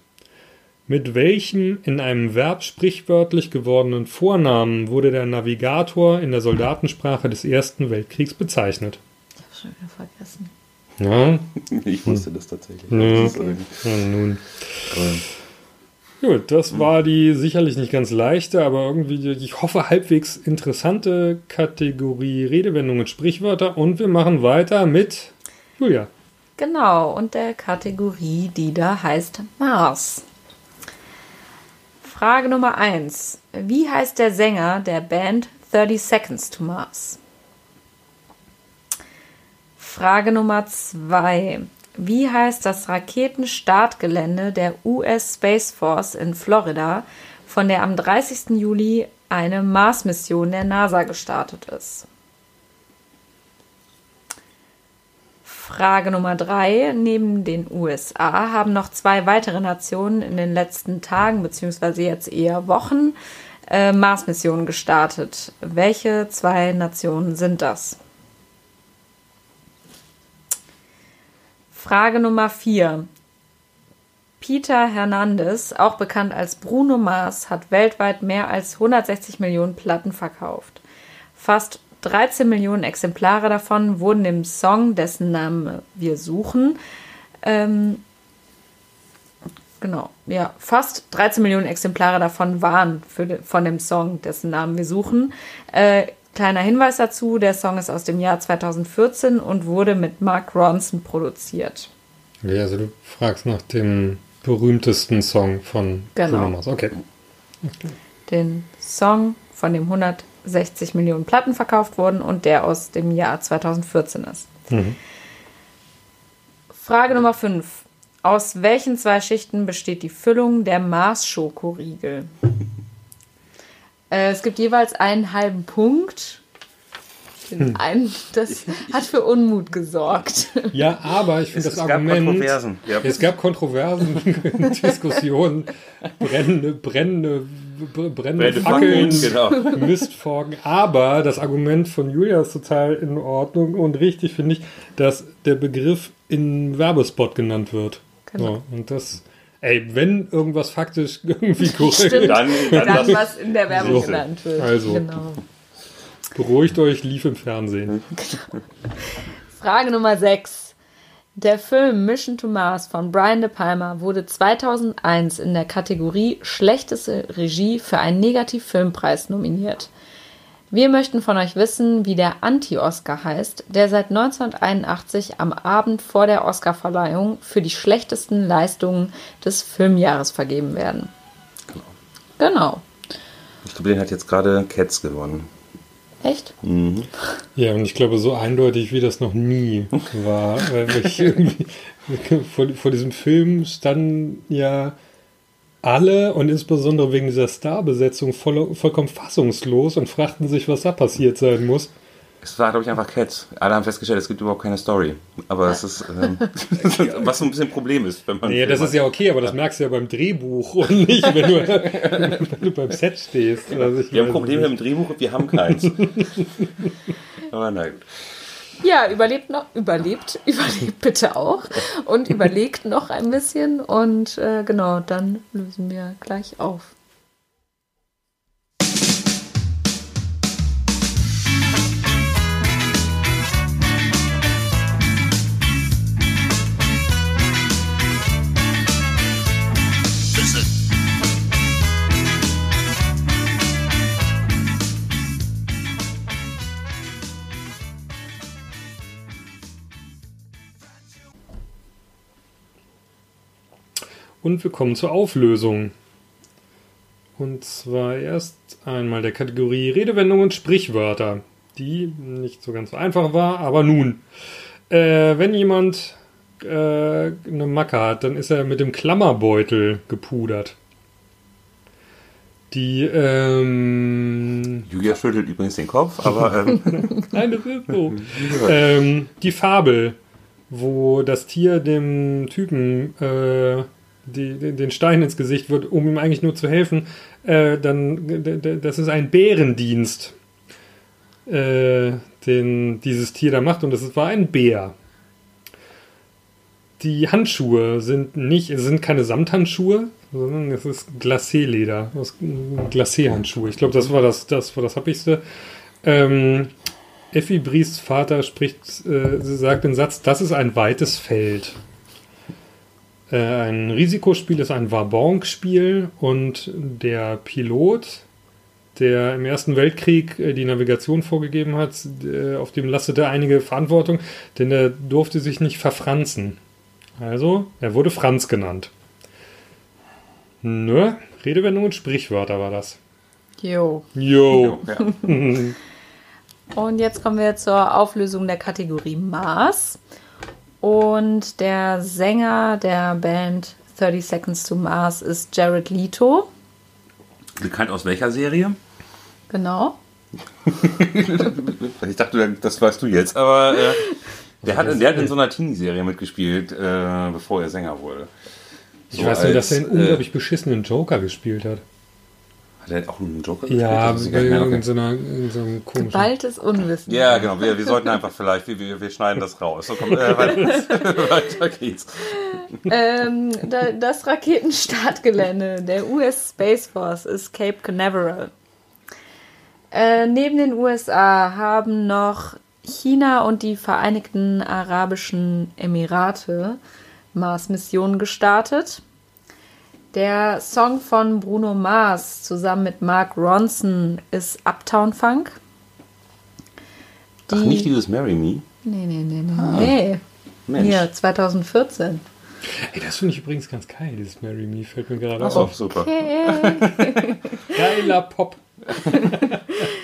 Mit welchem in einem Verb sprichwörtlich gewordenen Vornamen wurde der Navigator in der Soldatensprache des Ersten Weltkriegs bezeichnet? Ich hab's schon wieder vergessen. Ja, Ich wusste das tatsächlich. Ja, okay. ja nun. ähm, Gut, das war die sicherlich nicht ganz leichte, aber irgendwie, ich hoffe, halbwegs interessante Kategorie Redewendungen, Sprichwörter. Und wir machen weiter mit Julia. Genau, und der Kategorie, die da heißt Mars. Frage Nummer 1. Wie heißt der Sänger der Band 30 Seconds to Mars? Frage Nummer 2. Wie heißt das Raketenstartgelände der US Space Force in Florida, von der am 30. Juli eine Mars-Mission der NASA gestartet ist? Frage Nummer drei. Neben den USA haben noch zwei weitere Nationen in den letzten Tagen beziehungsweise jetzt eher Wochen äh, Mars-Missionen gestartet. Welche zwei Nationen sind das? Frage Nummer vier. Peter Hernandez, auch bekannt als Bruno Mars, hat weltweit mehr als 160 Millionen Platten verkauft. Fast 13 Millionen Exemplare davon wurden dem Song, dessen Namen wir suchen, ähm, genau, ja, fast 13 Millionen Exemplare davon waren für, von dem Song, dessen Namen wir suchen. Äh, kleiner Hinweis dazu, der Song ist aus dem Jahr 2014 und wurde mit Mark Ronson produziert. Ja, also du fragst nach dem berühmtesten Song von Genau. Bruno Mars. Okay. Den Song, von dem 160 Millionen Platten verkauft wurden und der aus dem Jahr 2014 ist. Frage Nummer 5. Aus welchen zwei Schichten besteht die Füllung der Mars-Schokoriegel? Äh, es gibt jeweils einen halben Punkt. Den einen, das hat für Unmut gesorgt. Ja, aber ich finde das es gab Argument. Kontroversen. Ja. Es gab Kontroversen, Diskussionen, brennende, brennende, brennende Brennende Fackeln, Fackeln, genau. Mistforken. Aber das Argument von Julia ist total in Ordnung und richtig, finde ich, dass der Begriff in Werbespot genannt wird. Genau. So, und das, ey, wenn irgendwas faktisch irgendwie korrekt Stimmt. Dann, dann, Dann, das, was in der Werbung So. genannt wird. Also. Genau. beruhigt euch, lief im Fernsehen. Frage Nummer 6. Der Film Mission to Mars von Brian De Palma wurde 2001 in der Kategorie Schlechteste Regie für einen Negativfilmpreis nominiert. Wir möchten von euch wissen, wie der Anti-Oscar heißt, der seit 1981 am Abend vor der Oscarverleihung für die schlechtesten Leistungen des Filmjahres vergeben werden. Genau. ich glaube, den hat jetzt gerade Cats gewonnen. Echt? Ja, und ich glaube, so eindeutig wie das noch nie war. Weil ich irgendwie vor, vor diesem Film standen ja alle und insbesondere wegen dieser Starbesetzung voll, vollkommen fassungslos und fragten sich, was da passiert sein muss. Es war, glaube ich, einfach Cats. Alle haben festgestellt, es gibt überhaupt keine Story. Aber es ist, ähm, was so ein bisschen ein Problem ist, wenn man. Nee, das ist ja okay, aber das merkst du ja beim Drehbuch und nicht, wenn du, wenn du beim Set stehst. Also ich Wir haben Probleme nicht. im Drehbuch und wir haben keins. Aber na gut. Ja, überlebt noch, überlebt, überlebt bitte auch und überlegt noch ein bisschen und äh, genau, dann lösen wir gleich auf. Und wir kommen zur Auflösung. Und zwar erst einmal der Kategorie Redewendungen und Sprichwörter, die nicht so ganz so einfach war, aber nun. Äh, wenn jemand äh, eine Macke hat, dann ist er mit dem Klammerbeutel gepudert. Die, ähm, Julia schüttelt übrigens den Kopf, aber ähm, Nein, das ist so. ähm, die Fabel, wo das Tier dem Typen äh, die, den Stein ins Gesicht wird, um ihm eigentlich nur zu helfen, äh, dann das ist ein Bärendienst, äh, den dieses Tier da macht und es war ein Bär. Die Handschuhe sind nicht, es sind keine Samthandschuhe, sondern es ist Glacé-Leder, Glacé-Handschuhe. Ich glaube, das war das, das war das Happigste. Ähm, Effi Bries Vater spricht, äh, sie sagt den Satz, das ist ein weites Feld. Äh, ein Risikospiel ist ein Wabonk-Spiel und der Pilot, der im Ersten Weltkrieg äh, die Navigation vorgegeben hat, äh, auf dem lastete einige Verantwortung, denn er durfte sich nicht verfranzen. Also, er wurde Franz genannt. Nö, Redewendung und Sprichwörter war das. Jo. Jo. ja. Und jetzt kommen wir zur Auflösung der Kategorie Mars. Und der Sänger der Band 30 Seconds to Mars ist Jared Leto. bekannt aus welcher Serie? Genau. Ich dachte, das weißt du jetzt, aber äh, der, hat, der hat in so einer Teenie-Serie mitgespielt, äh, bevor er Sänger wurde. Ich So weiß nur, dass er einen unglaublich beschissenen Joker gespielt hat. Hat er auch einen Joker Ja, gespielt? bei Das ist mehr, irgendeiner in so einem komischen. Geballtes Unwissen. Ja, genau. Wir, wir sollten einfach vielleicht, wir, wir, schneiden das raus. So, komm, äh, weiter, weiter geht's. Ähm, da, das Raketenstartgelände der US Space Force ist Cape Canaveral. Äh, neben den USA haben noch China und die Vereinigten Arabischen Emirate Mars-Missionen gestartet. Der Song von Bruno Mars zusammen mit Mark Ronson ist Uptown Funk. Ach, nicht dieses Marry Me? Nee, nee, nee, nee. Nee. Mensch. Hier, 2014. Ey, das finde ich übrigens ganz geil, dieses Marry Me, fällt mir gerade Ach so, auf. super. Okay. Geiler Pop.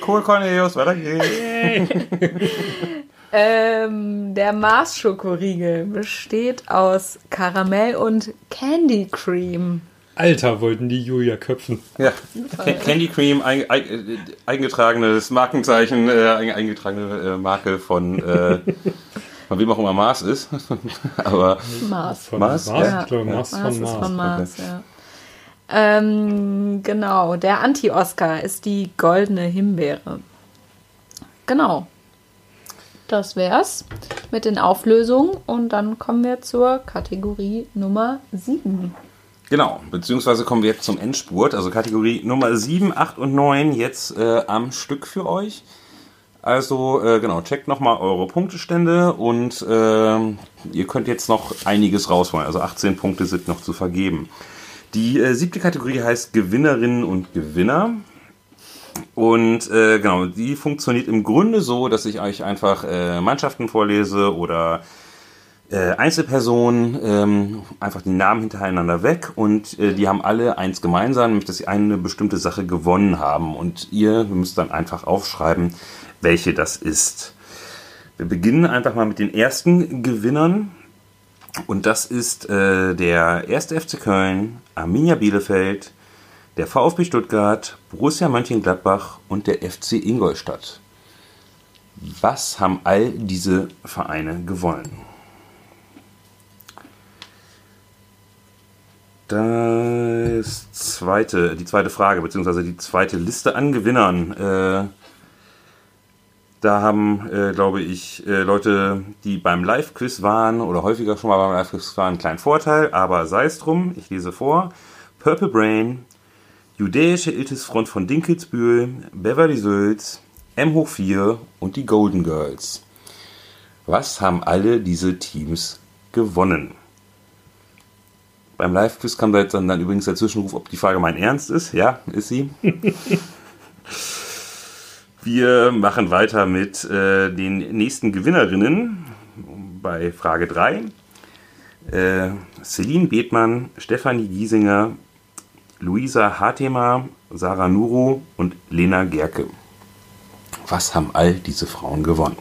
Cool, Cornelius, weiter geht's. Ähm, der Mars-Schokoriegel besteht aus Karamell und Candy Cream. Alter, wollten die Julia köpfen. Ja, Ca- Candy Cream, ein, ein, eingetragenes Markenzeichen, äh, ein- eingetragene äh, Marke von, äh, von wem auch immer Mars ist. Aber Mars. Von Mars? Mars? Ja. Ich glaube, Mars, Mars von ist Mars. von Mars, ja. Ähm, genau, der Anti-Oscar ist die goldene Himbeere. Genau. Das wär's mit den Auflösungen und dann kommen wir zur Kategorie Nummer 7. genau, beziehungsweise kommen wir jetzt zum Endspurt. Also Kategorie Nummer 7, 8 und 9 jetzt äh, am Stück für euch. Also äh, genau, checkt nochmal eure Punktestände und ähm, ihr könnt jetzt noch einiges rausholen. Also 18 Punkte sind noch zu vergeben. Die äh, siebte Kategorie heißt Gewinnerinnen und Gewinner. Und äh, genau, die funktioniert im Grunde so, dass ich euch einfach äh, Mannschaften vorlese oder äh, Einzelpersonen, ähm, einfach die Namen hintereinander weg und äh, die haben alle eins gemeinsam, nämlich dass sie eine bestimmte Sache gewonnen haben. Und ihr müsst dann einfach aufschreiben, welche das ist. Wir beginnen einfach mal mit den ersten Gewinnern. Und das ist äh, der 1. FC Köln, Arminia Bielefeld, der VfB Stuttgart, Borussia Mönchengladbach und der FC Ingolstadt. Was haben all diese Vereine gewonnen? Das zweite, die zweite Frage, beziehungsweise die zweite Liste an Gewinnern. Äh, da haben, äh, glaube ich, äh, Leute, die beim Live-Quiz waren oder häufiger schon mal beim Live-Quiz waren, einen kleinen Vorteil, aber sei es drum, ich lese vor. Purple Brain, Judäische Iltisfront von Dinkelsbühl, Beverly Sülz, M hoch 4 und die Golden Girls. Was haben alle diese Teams gewonnen? Beim Live-Quiz kam da jetzt dann, dann übrigens der Zwischenruf, ob die Frage mein Ernst ist. Ja, ist sie. Wir machen weiter mit äh, den nächsten Gewinnerinnen bei Frage 3. Äh, Celine Bethmann, Stefanie Giesinger, Luisa Hatema, Sarah Nuru und Lena Gerke. Was haben all diese Frauen gewonnen?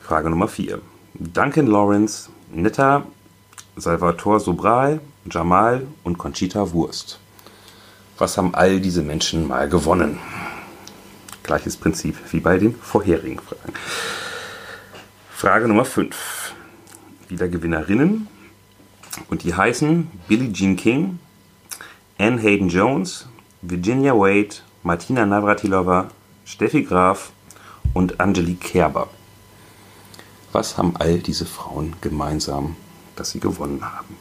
Frage Nummer 4. Duncan Lawrence, Netta, Salvatore Sobral, Jamal und Conchita Wurst. Was haben all diese Menschen mal gewonnen? Gleiches Prinzip wie bei den vorherigen Fragen. Frage Nummer 5. Wieder Gewinnerinnen. Und die heißen Billie Jean King, Anne Hayden Jones, Virginia Wade, Martina Navratilova, Steffi Graf und Angelique Kerber. Was haben all diese Frauen gemeinsam, dass sie gewonnen haben?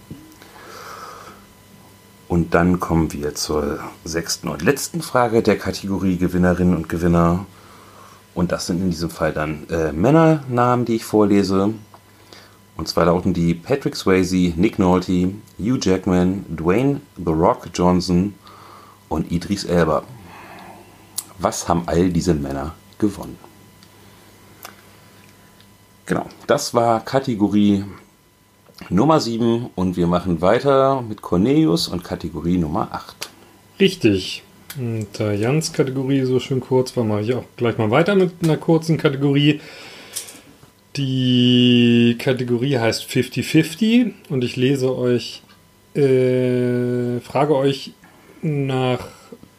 Und dann kommen wir zur sechsten und letzten Frage der Kategorie Gewinnerinnen und Gewinner. Und das sind in diesem Fall dann äh, Männernamen, die ich vorlese. Und zwar lauten die Patrick Swayze, Nick Nolte, Hugh Jackman, Dwayne The Rock Johnson und Idris Elba. Was haben all diese Männer gewonnen? Genau, das war Kategorie Nummer 7 und wir machen weiter mit Cornelius und Kategorie Nummer 8. Richtig. Und da Jans Kategorie so schön kurz war, mache ich auch gleich mal weiter mit einer kurzen Kategorie. Die Kategorie heißt 50-50 und ich lese euch, äh, frage euch nach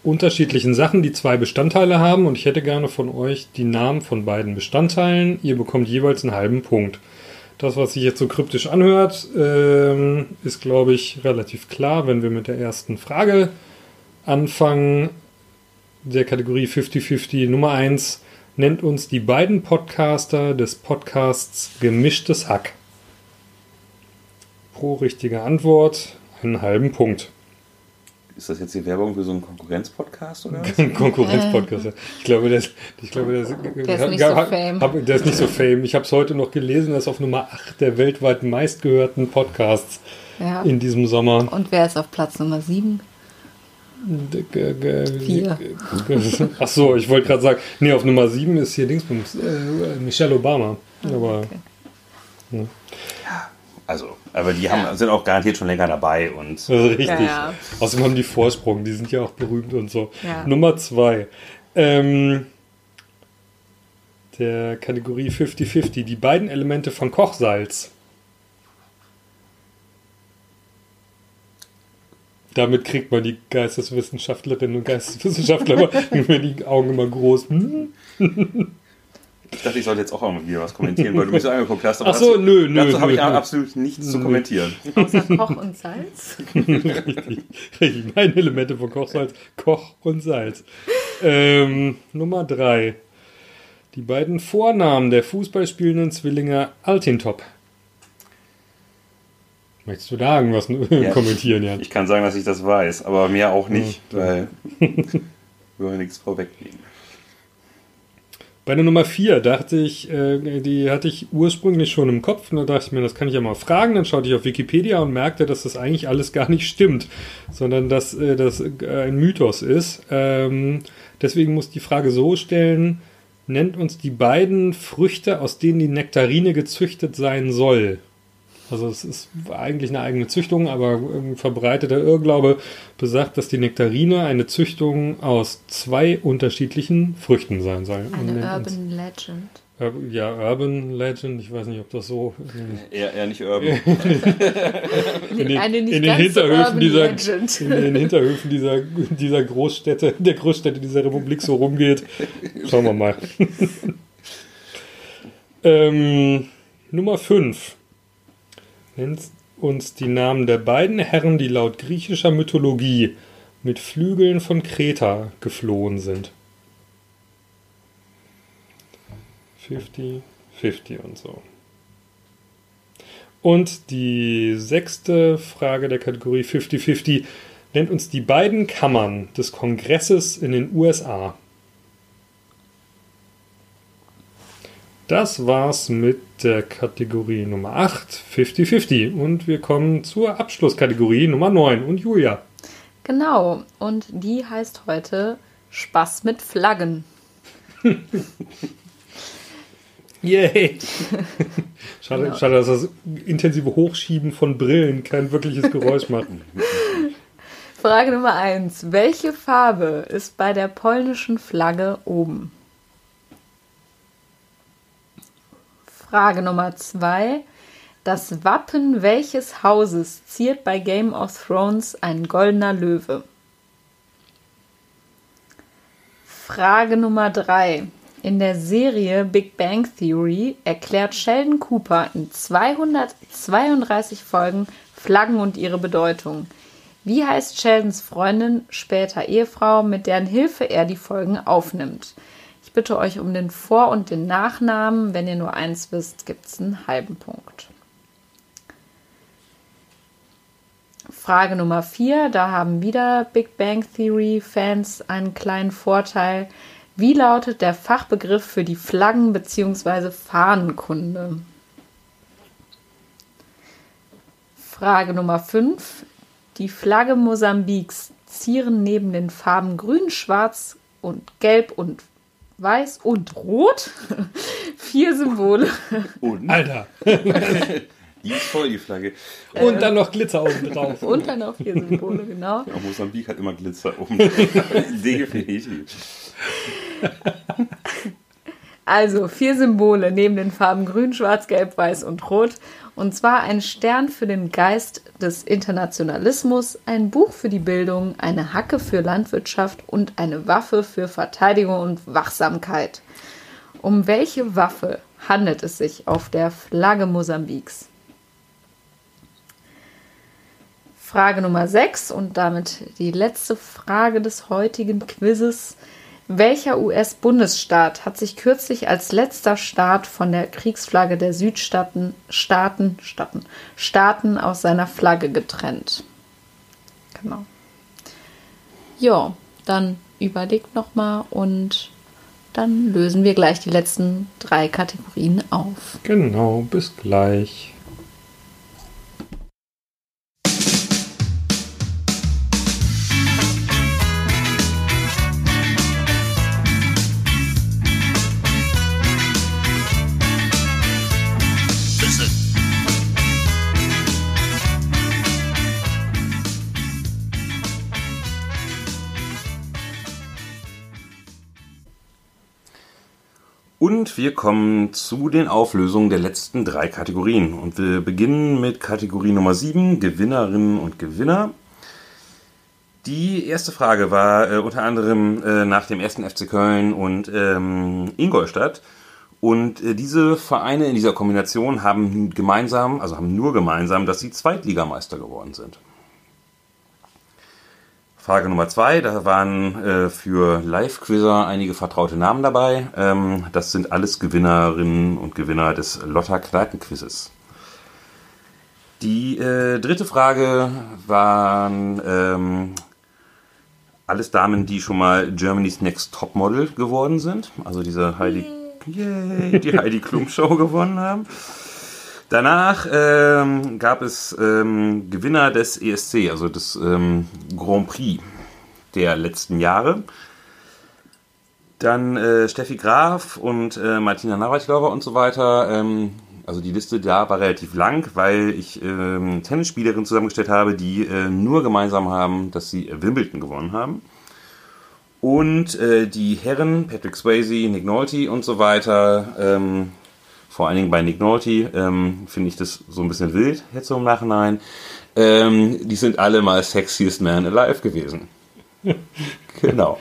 unterschiedlichen Sachen, die zwei Bestandteile haben und ich hätte gerne von euch die Namen von beiden Bestandteilen. Ihr bekommt jeweils einen halben Punkt. Das, was sich jetzt so kryptisch anhört, ähm, ist, glaube ich, relativ klar, wenn wir mit der ersten Frage anfangen. Der Kategorie 50-50 Nummer 1 nennt uns die beiden Podcaster des Podcasts Gemischtes Hack. Pro richtige Antwort einen halben Punkt. Ist das jetzt die Werbung für so einen Konkurrenzpodcast oder was? Ein Konkurrenzpodcast. Ich glaube, der ist, ich glaube, der ist, Der ist nicht so fame. Hab, der ist nicht so fame. Ich habe es heute noch gelesen, er ist auf Nummer 8 der weltweit meistgehörten Podcasts Ja. in diesem Sommer. Und wer ist auf Platz Nummer 7? Vier. Ach so, ich wollte gerade sagen, nee, auf Nummer 7 ist hier Dingsbums, äh, Michelle Obama. Aber Okay. Also, aber die haben, sind auch garantiert schon länger dabei und richtig. Ja, ja. Außerdem haben die Vorsprung, die sind ja auch berühmt und so. Ja. Nummer 2. Ähm, der Kategorie 50-50, die beiden Elemente von Kochsalz. Damit kriegt man die Geisteswissenschaftlerinnen und Geisteswissenschaftler immer die Augen immer groß. Hm? Ich dachte, ich sollte jetzt auch mal wieder was kommentieren, weil du mich so angeguckt hast. Ach so, dazu, nö, nö. Dazu habe ich nö. absolut nichts zu Nö. kommentieren. Außer Koch und Salz. richtig, richtig. Meine Elemente von Kochsalz, Koch und Salz. Ähm, Nummer drei. Die beiden Vornamen der Fußballspielenden Zwillinge Altintop. Möchtest du da irgendwas Ja. kommentieren, Jan? Ich kann sagen, dass ich das weiß, aber mehr auch nicht, Ja. weil wir wollen nichts vorwegnehmen. Bei der Nummer 4 dachte ich, äh, die hatte ich ursprünglich schon im Kopf. Und da dachte ich mir, das kann ich ja mal fragen. Dann schaute ich auf Wikipedia und merkte, dass das eigentlich alles gar nicht stimmt, sondern dass äh, das äh, ein Mythos ist. Ähm, deswegen muss ich die Frage so stellen: Nennt uns die beiden Früchte, aus denen die Nektarine gezüchtet sein soll. Also es ist eigentlich eine eigene Züchtung, aber ein verbreiteter Irrglaube besagt, dass die Nektarine eine Züchtung aus zwei unterschiedlichen Früchten sein soll. Eine Urban Legend. Ja, Urban Legend, ich weiß nicht, ob das so. Eher, eher nicht urban. In den, Eine nicht in den Hinterhöfen urban dieser, Legend. in den Hinterhöfen dieser, dieser Großstädte, der Großstädte dieser Republik so rumgeht. Schauen wir mal. ähm, Nummer 5. Nennt uns die Namen der beiden Herren, die laut griechischer Mythologie mit Flügeln von Kreta geflohen sind. 50, 50 und so. Und die sechste Frage der Kategorie 50-50 nennt uns die beiden Kammern des Kongresses in den USA. Das war's mit der Kategorie Nummer 8, 50-50. Und wir kommen zur Abschlusskategorie Nummer 9. Und Julia. Genau. Und die heißt heute Spaß mit Flaggen. Yay! Schade, Genau. schade, dass das intensive Hochschieben von Brillen kein wirkliches Geräusch macht. Frage Nummer 1. Welche Farbe ist bei der polnischen Flagge oben? Frage Nummer 2. Das Wappen welches Hauses ziert bei Game of Thrones ein goldener Löwe? Frage Nummer 3. In der Serie Big Bang Theory erklärt Sheldon Cooper in 232 Folgen Flaggen und ihre Bedeutung. Wie heißt Sheldons Freundin, später Ehefrau, mit deren Hilfe er die Folgen aufnimmt? Ich bitte euch um den Vor- und den Nachnamen. Wenn ihr nur eins wisst, gibt es einen halben Punkt. Frage Nummer 4. Da haben wieder Big Bang Theory Fans einen kleinen Vorteil. Wie lautet der Fachbegriff für die Flaggen- bzw. Fahnenkunde? Frage Nummer 5. Die Flagge Mosambiks zieren neben den Farben grün, schwarz und gelb und weiß und rot vier Symbole. Und Alter! die ist voll, die Flagge. Und dann noch Glitzer oben drauf. Und dann noch vier Symbole, genau. Ja, Mosambik hat immer Glitzer oben. Definitiv. Also vier Symbole neben den Farben grün, schwarz, gelb, weiß und rot. Und zwar ein Stern für den Geist des Internationalismus, ein Buch für die Bildung, eine Hacke für Landwirtschaft und eine Waffe für Verteidigung und Wachsamkeit. Um welche Waffe handelt es sich auf der Flagge Mosambiks? Frage Nummer 6 und damit die letzte Frage des heutigen Quizzes. Welcher US-Bundesstaat hat sich kürzlich als letzter Staat von der Kriegsflagge der Südstaaten Staaten, Staaten, Staaten aus seiner Flagge getrennt? Genau. Ja, dann überlegt nochmal und dann lösen wir gleich die letzten drei Kategorien auf. Genau, bis gleich. Und wir kommen zu den Auflösungen der letzten drei Kategorien. Und wir beginnen mit Kategorie Nummer 7, Gewinnerinnen und Gewinner. Die erste Frage war äh, unter anderem äh, nach dem ersten FC Köln und ähm, Ingolstadt. Und äh, diese Vereine in dieser Kombination haben gemeinsam, also haben nur gemeinsam, dass sie Zweitligameister geworden sind. Frage Nummer zwei, da waren äh, für Live-Quizzer einige vertraute Namen dabei. Ähm, das sind alles Gewinnerinnen und Gewinner des Lotter Kneipenquizzes. Die äh, dritte Frage waren ähm, alles Damen, die schon mal Germany's Next Topmodel geworden sind. Also diese Heidi, yay, die Heidi Klum Show gewonnen haben. Danach ähm, gab es ähm, Gewinner des ESC, also des ähm, Grand Prix der letzten Jahre. Dann äh, Steffi Graf und äh, Martina Navratilova und so weiter. Ähm, also die Liste da war relativ lang, weil ich ähm, Tennisspielerinnen zusammengestellt habe, die äh, nur gemeinsam haben, dass sie Wimbledon gewonnen haben. Und äh, die Herren, Patrick Swayze, Nick Nolte und so weiter, ähm, vor allen Dingen bei Nick Nolte ähm, finde ich das so ein bisschen wild, jetzt so im Nachhinein. Ähm, die sind alle mal Sexiest Man Alive gewesen. genau.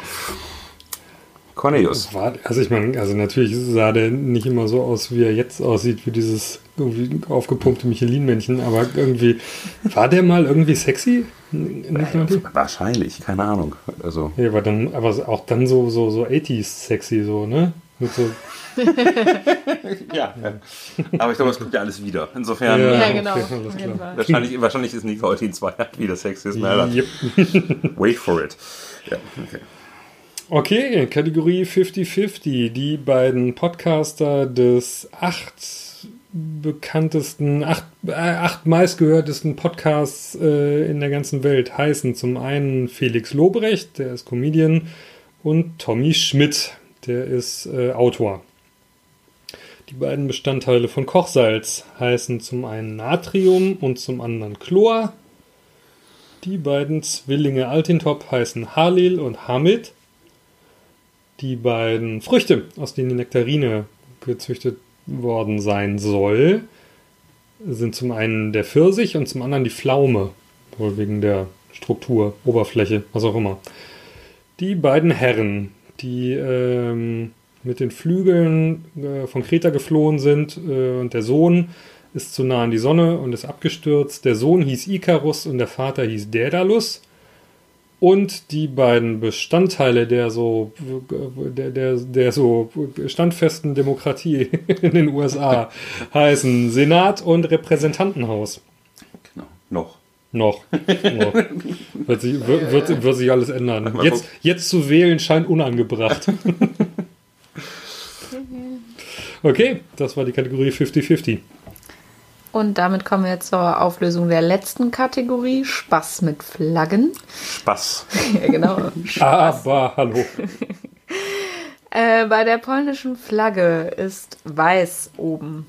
Cornelius. War, also ich meine, also natürlich sah der nicht immer so aus, wie er jetzt aussieht, wie dieses irgendwie aufgepumpte Michelin-Männchen, aber irgendwie, war der mal irgendwie sexy? Äh, wahrscheinlich, keine Ahnung. Also. Ja, aber dann, aber auch dann so, so, so 80s sexy, so, ne? Mit so ja, aber ich glaube, es kommt ja alles wieder. Insofern. Ja, ja genau. Okay, wahrscheinlich, wahrscheinlich ist Nicole in zwei Jahren wieder Sexist Yep. Wait for it. Ja, okay. Okay, Kategorie 50-50. Die beiden Podcaster des acht bekanntesten, acht, äh, acht meistgehörtesten Podcasts äh, in der ganzen Welt heißen zum einen Felix Lobrecht, der ist Comedian, und Tommy Schmidt, der ist äh, Autor. Die beiden Bestandteile von Kochsalz heißen zum einen Natrium und zum anderen Chlor. Die beiden Zwillinge Altintop heißen Halil und Hamid. Die beiden Früchte, aus denen die Nektarine gezüchtet worden sein soll, sind zum einen der Pfirsich und zum anderen die Pflaume. Wohl wegen der Struktur, Oberfläche, was auch immer. Die beiden Herren, die ähm, mit den Flügeln äh, von Kreta geflohen sind äh, und der Sohn ist zu nah an die Sonne und ist abgestürzt. Der Sohn hieß Ikarus und der Vater hieß Daedalus. Und die beiden Bestandteile der so, der, der, der so standfesten Demokratie in den USA heißen Senat und Repräsentantenhaus. Noch. Noch. noch. Wird, sich, wird, wird, wird sich alles ändern. Jetzt, jetzt zu wählen scheint unangebracht. Okay, das war die Kategorie 50-50. Und damit kommen wir zur Auflösung der letzten Kategorie: Spaß mit Flaggen. Spaß. ja, genau. Spaß. Aber hallo. äh, bei der polnischen Flagge ist weiß oben.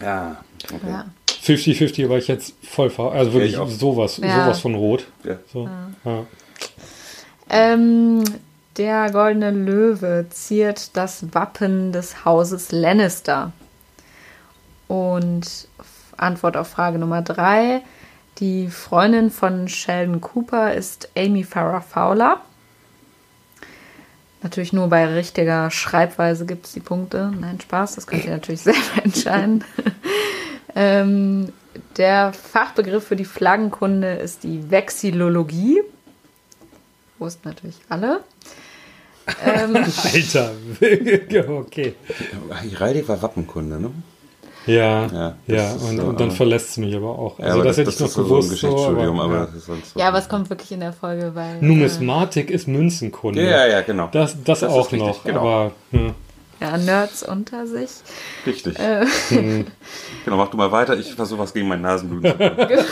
Ja, okay. Ja. 50-50 war ich jetzt voll faul. Also wirklich ja, sowas, ja. sowas von rot. Ja. So. ja. Ähm, der goldene Löwe ziert das Wappen des Hauses Lannister. Und Antwort auf Frage Nummer drei. Die Freundin von Sheldon Cooper ist Amy Farrah Fowler. Natürlich nur bei richtiger Schreibweise gibt es die Punkte. Nein, Spaß, das könnt ihr natürlich selber entscheiden. Ähm, der Fachbegriff für die Flaggenkunde ist die Vexillologie. Wussten natürlich alle. Ähm, Alter, okay. Reidig war Wappenkunde, ne? Ja, ja, ja und, so, und, dann verlässt sie mich aber auch. Also ja, das, das, hätte ich noch gewusst. So ein Geschichtsstudium, so, aber, aber ja. ja, aber es kommt wirklich in der Folge, weil. Numismatik äh, ist Münzenkunde. Ja, ja, genau. Das, das, das auch noch, genau. aber. Hm. Ja, Nerds unter sich. Richtig. Äh. Hm. Genau, mach du mal weiter. Ich versuche was gegen mein Nasenbluten zu tun.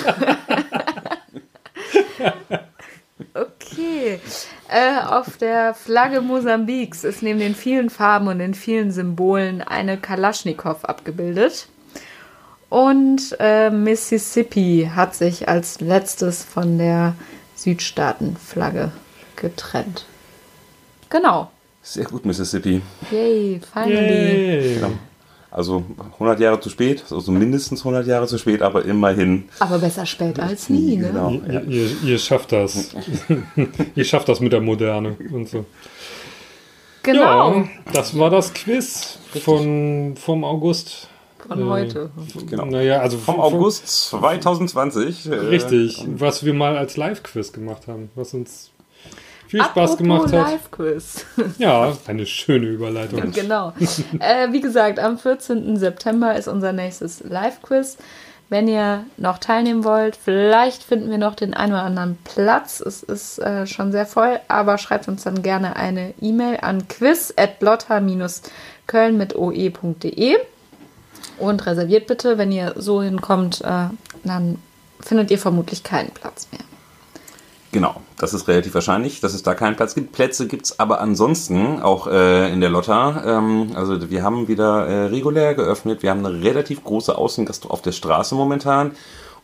okay. Äh, auf der Flagge Mosambiks ist neben den vielen Farben und den vielen Symbolen eine Kalaschnikow abgebildet. Und äh, Mississippi hat sich als letztes von der Südstaatenflagge getrennt. Genau. Sehr gut, Mississippi. Yay, finally. Yay. Genau. Also 100 Jahre zu spät, also mindestens 100 Jahre zu spät, aber immerhin. Aber besser spät als nie, ne? Genau. Ihr, ihr, ihr schafft das. ihr schafft das mit der Moderne und so. Genau. Ja, das war das Quiz von, vom August. Von Äh, heute. Genau. Naja, also Vom August 2020. äh, Richtig, was wir mal als Live-Quiz gemacht haben, was uns viel Spaß Apropos gemacht hat. Live-Quiz. Ja, eine schöne Überleitung. genau. äh, wie gesagt, am 14. September ist unser nächstes Live-Quiz. Wenn ihr noch teilnehmen wollt, vielleicht finden wir noch den einen oder anderen Platz. Es ist äh, schon sehr voll, aber schreibt uns dann gerne eine E-Mail an quiz.blotter-köln mit oe.de und reserviert bitte. Wenn ihr so hinkommt, äh, dann findet ihr vermutlich keinen Platz mehr. Genau, das ist relativ wahrscheinlich, dass es da keinen Platz gibt. Plätze gibt es aber ansonsten auch äh, in der Lotta. Ähm, also wir haben wieder äh, regulär geöffnet. Wir haben eine relativ große Außengastro auf der Straße momentan.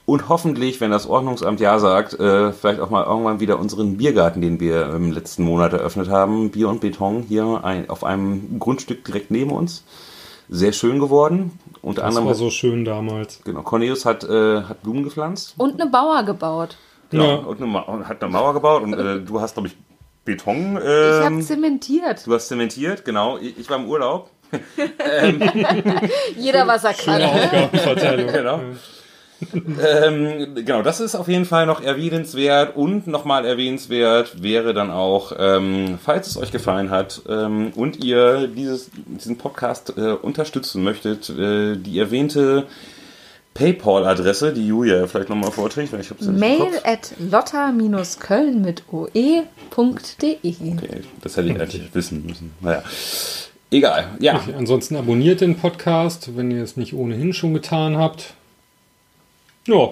Und hoffentlich, wenn das Ordnungsamt ja sagt, äh, vielleicht auch mal irgendwann wieder unseren Biergarten, den wir im letzten Monat eröffnet haben. Bier und Beton hier ein, auf einem Grundstück direkt neben uns. Sehr schön geworden. Unter Das anderem, war so schön damals. genau, Cornelius hat, äh, hat Blumen gepflanzt. Und eine Bauer gebaut. Genau, Ja. und, eine, und hat eine Mauer gebaut und äh, du hast, glaube ich, Beton. Ich Ähm, habe zementiert. du hast zementiert, genau. Ich, ich war im Urlaub. Jeder, was er kann. Aufgabenverteilung. Genau. ähm, genau, das ist auf jeden Fall noch erwähnenswert und nochmal erwähnenswert wäre dann auch, ähm, falls es euch gefallen hat ähm, und ihr dieses, diesen Podcast äh, unterstützen möchtet, äh, die erwähnte PayPal-Adresse, die Julia vielleicht nochmal vorträgt, weil ich habe sie nicht im Mail Kopf. at lotta-köln mit oe.de. Okay, das hätte ich eigentlich wissen müssen. Naja, egal. Ja, Okay, ansonsten abonniert den Podcast, wenn ihr es nicht ohnehin schon getan habt. Ja.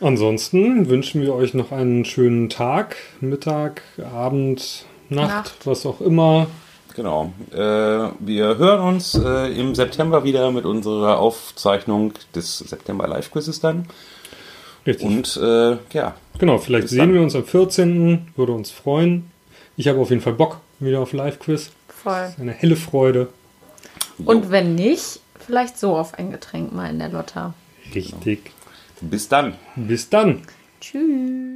Ansonsten wünschen wir euch noch einen schönen Tag, Mittag, Abend, Nacht, Nacht. was auch immer. Genau. Äh, wir hören uns äh, im September wieder mit unserer Aufzeichnung des September Live-Quizzes dann. Richtig. Und äh, ja, genau, vielleicht bis sehen dann. wir uns am 14. Würde uns freuen. Ich habe auf jeden Fall Bock wieder auf Live-Quiz. Voll. Eine helle Freude. Und wenn nicht, vielleicht so auf ein Getränk mal in der Lotta. Richtig. bis dann. Bis dann. Tschüss.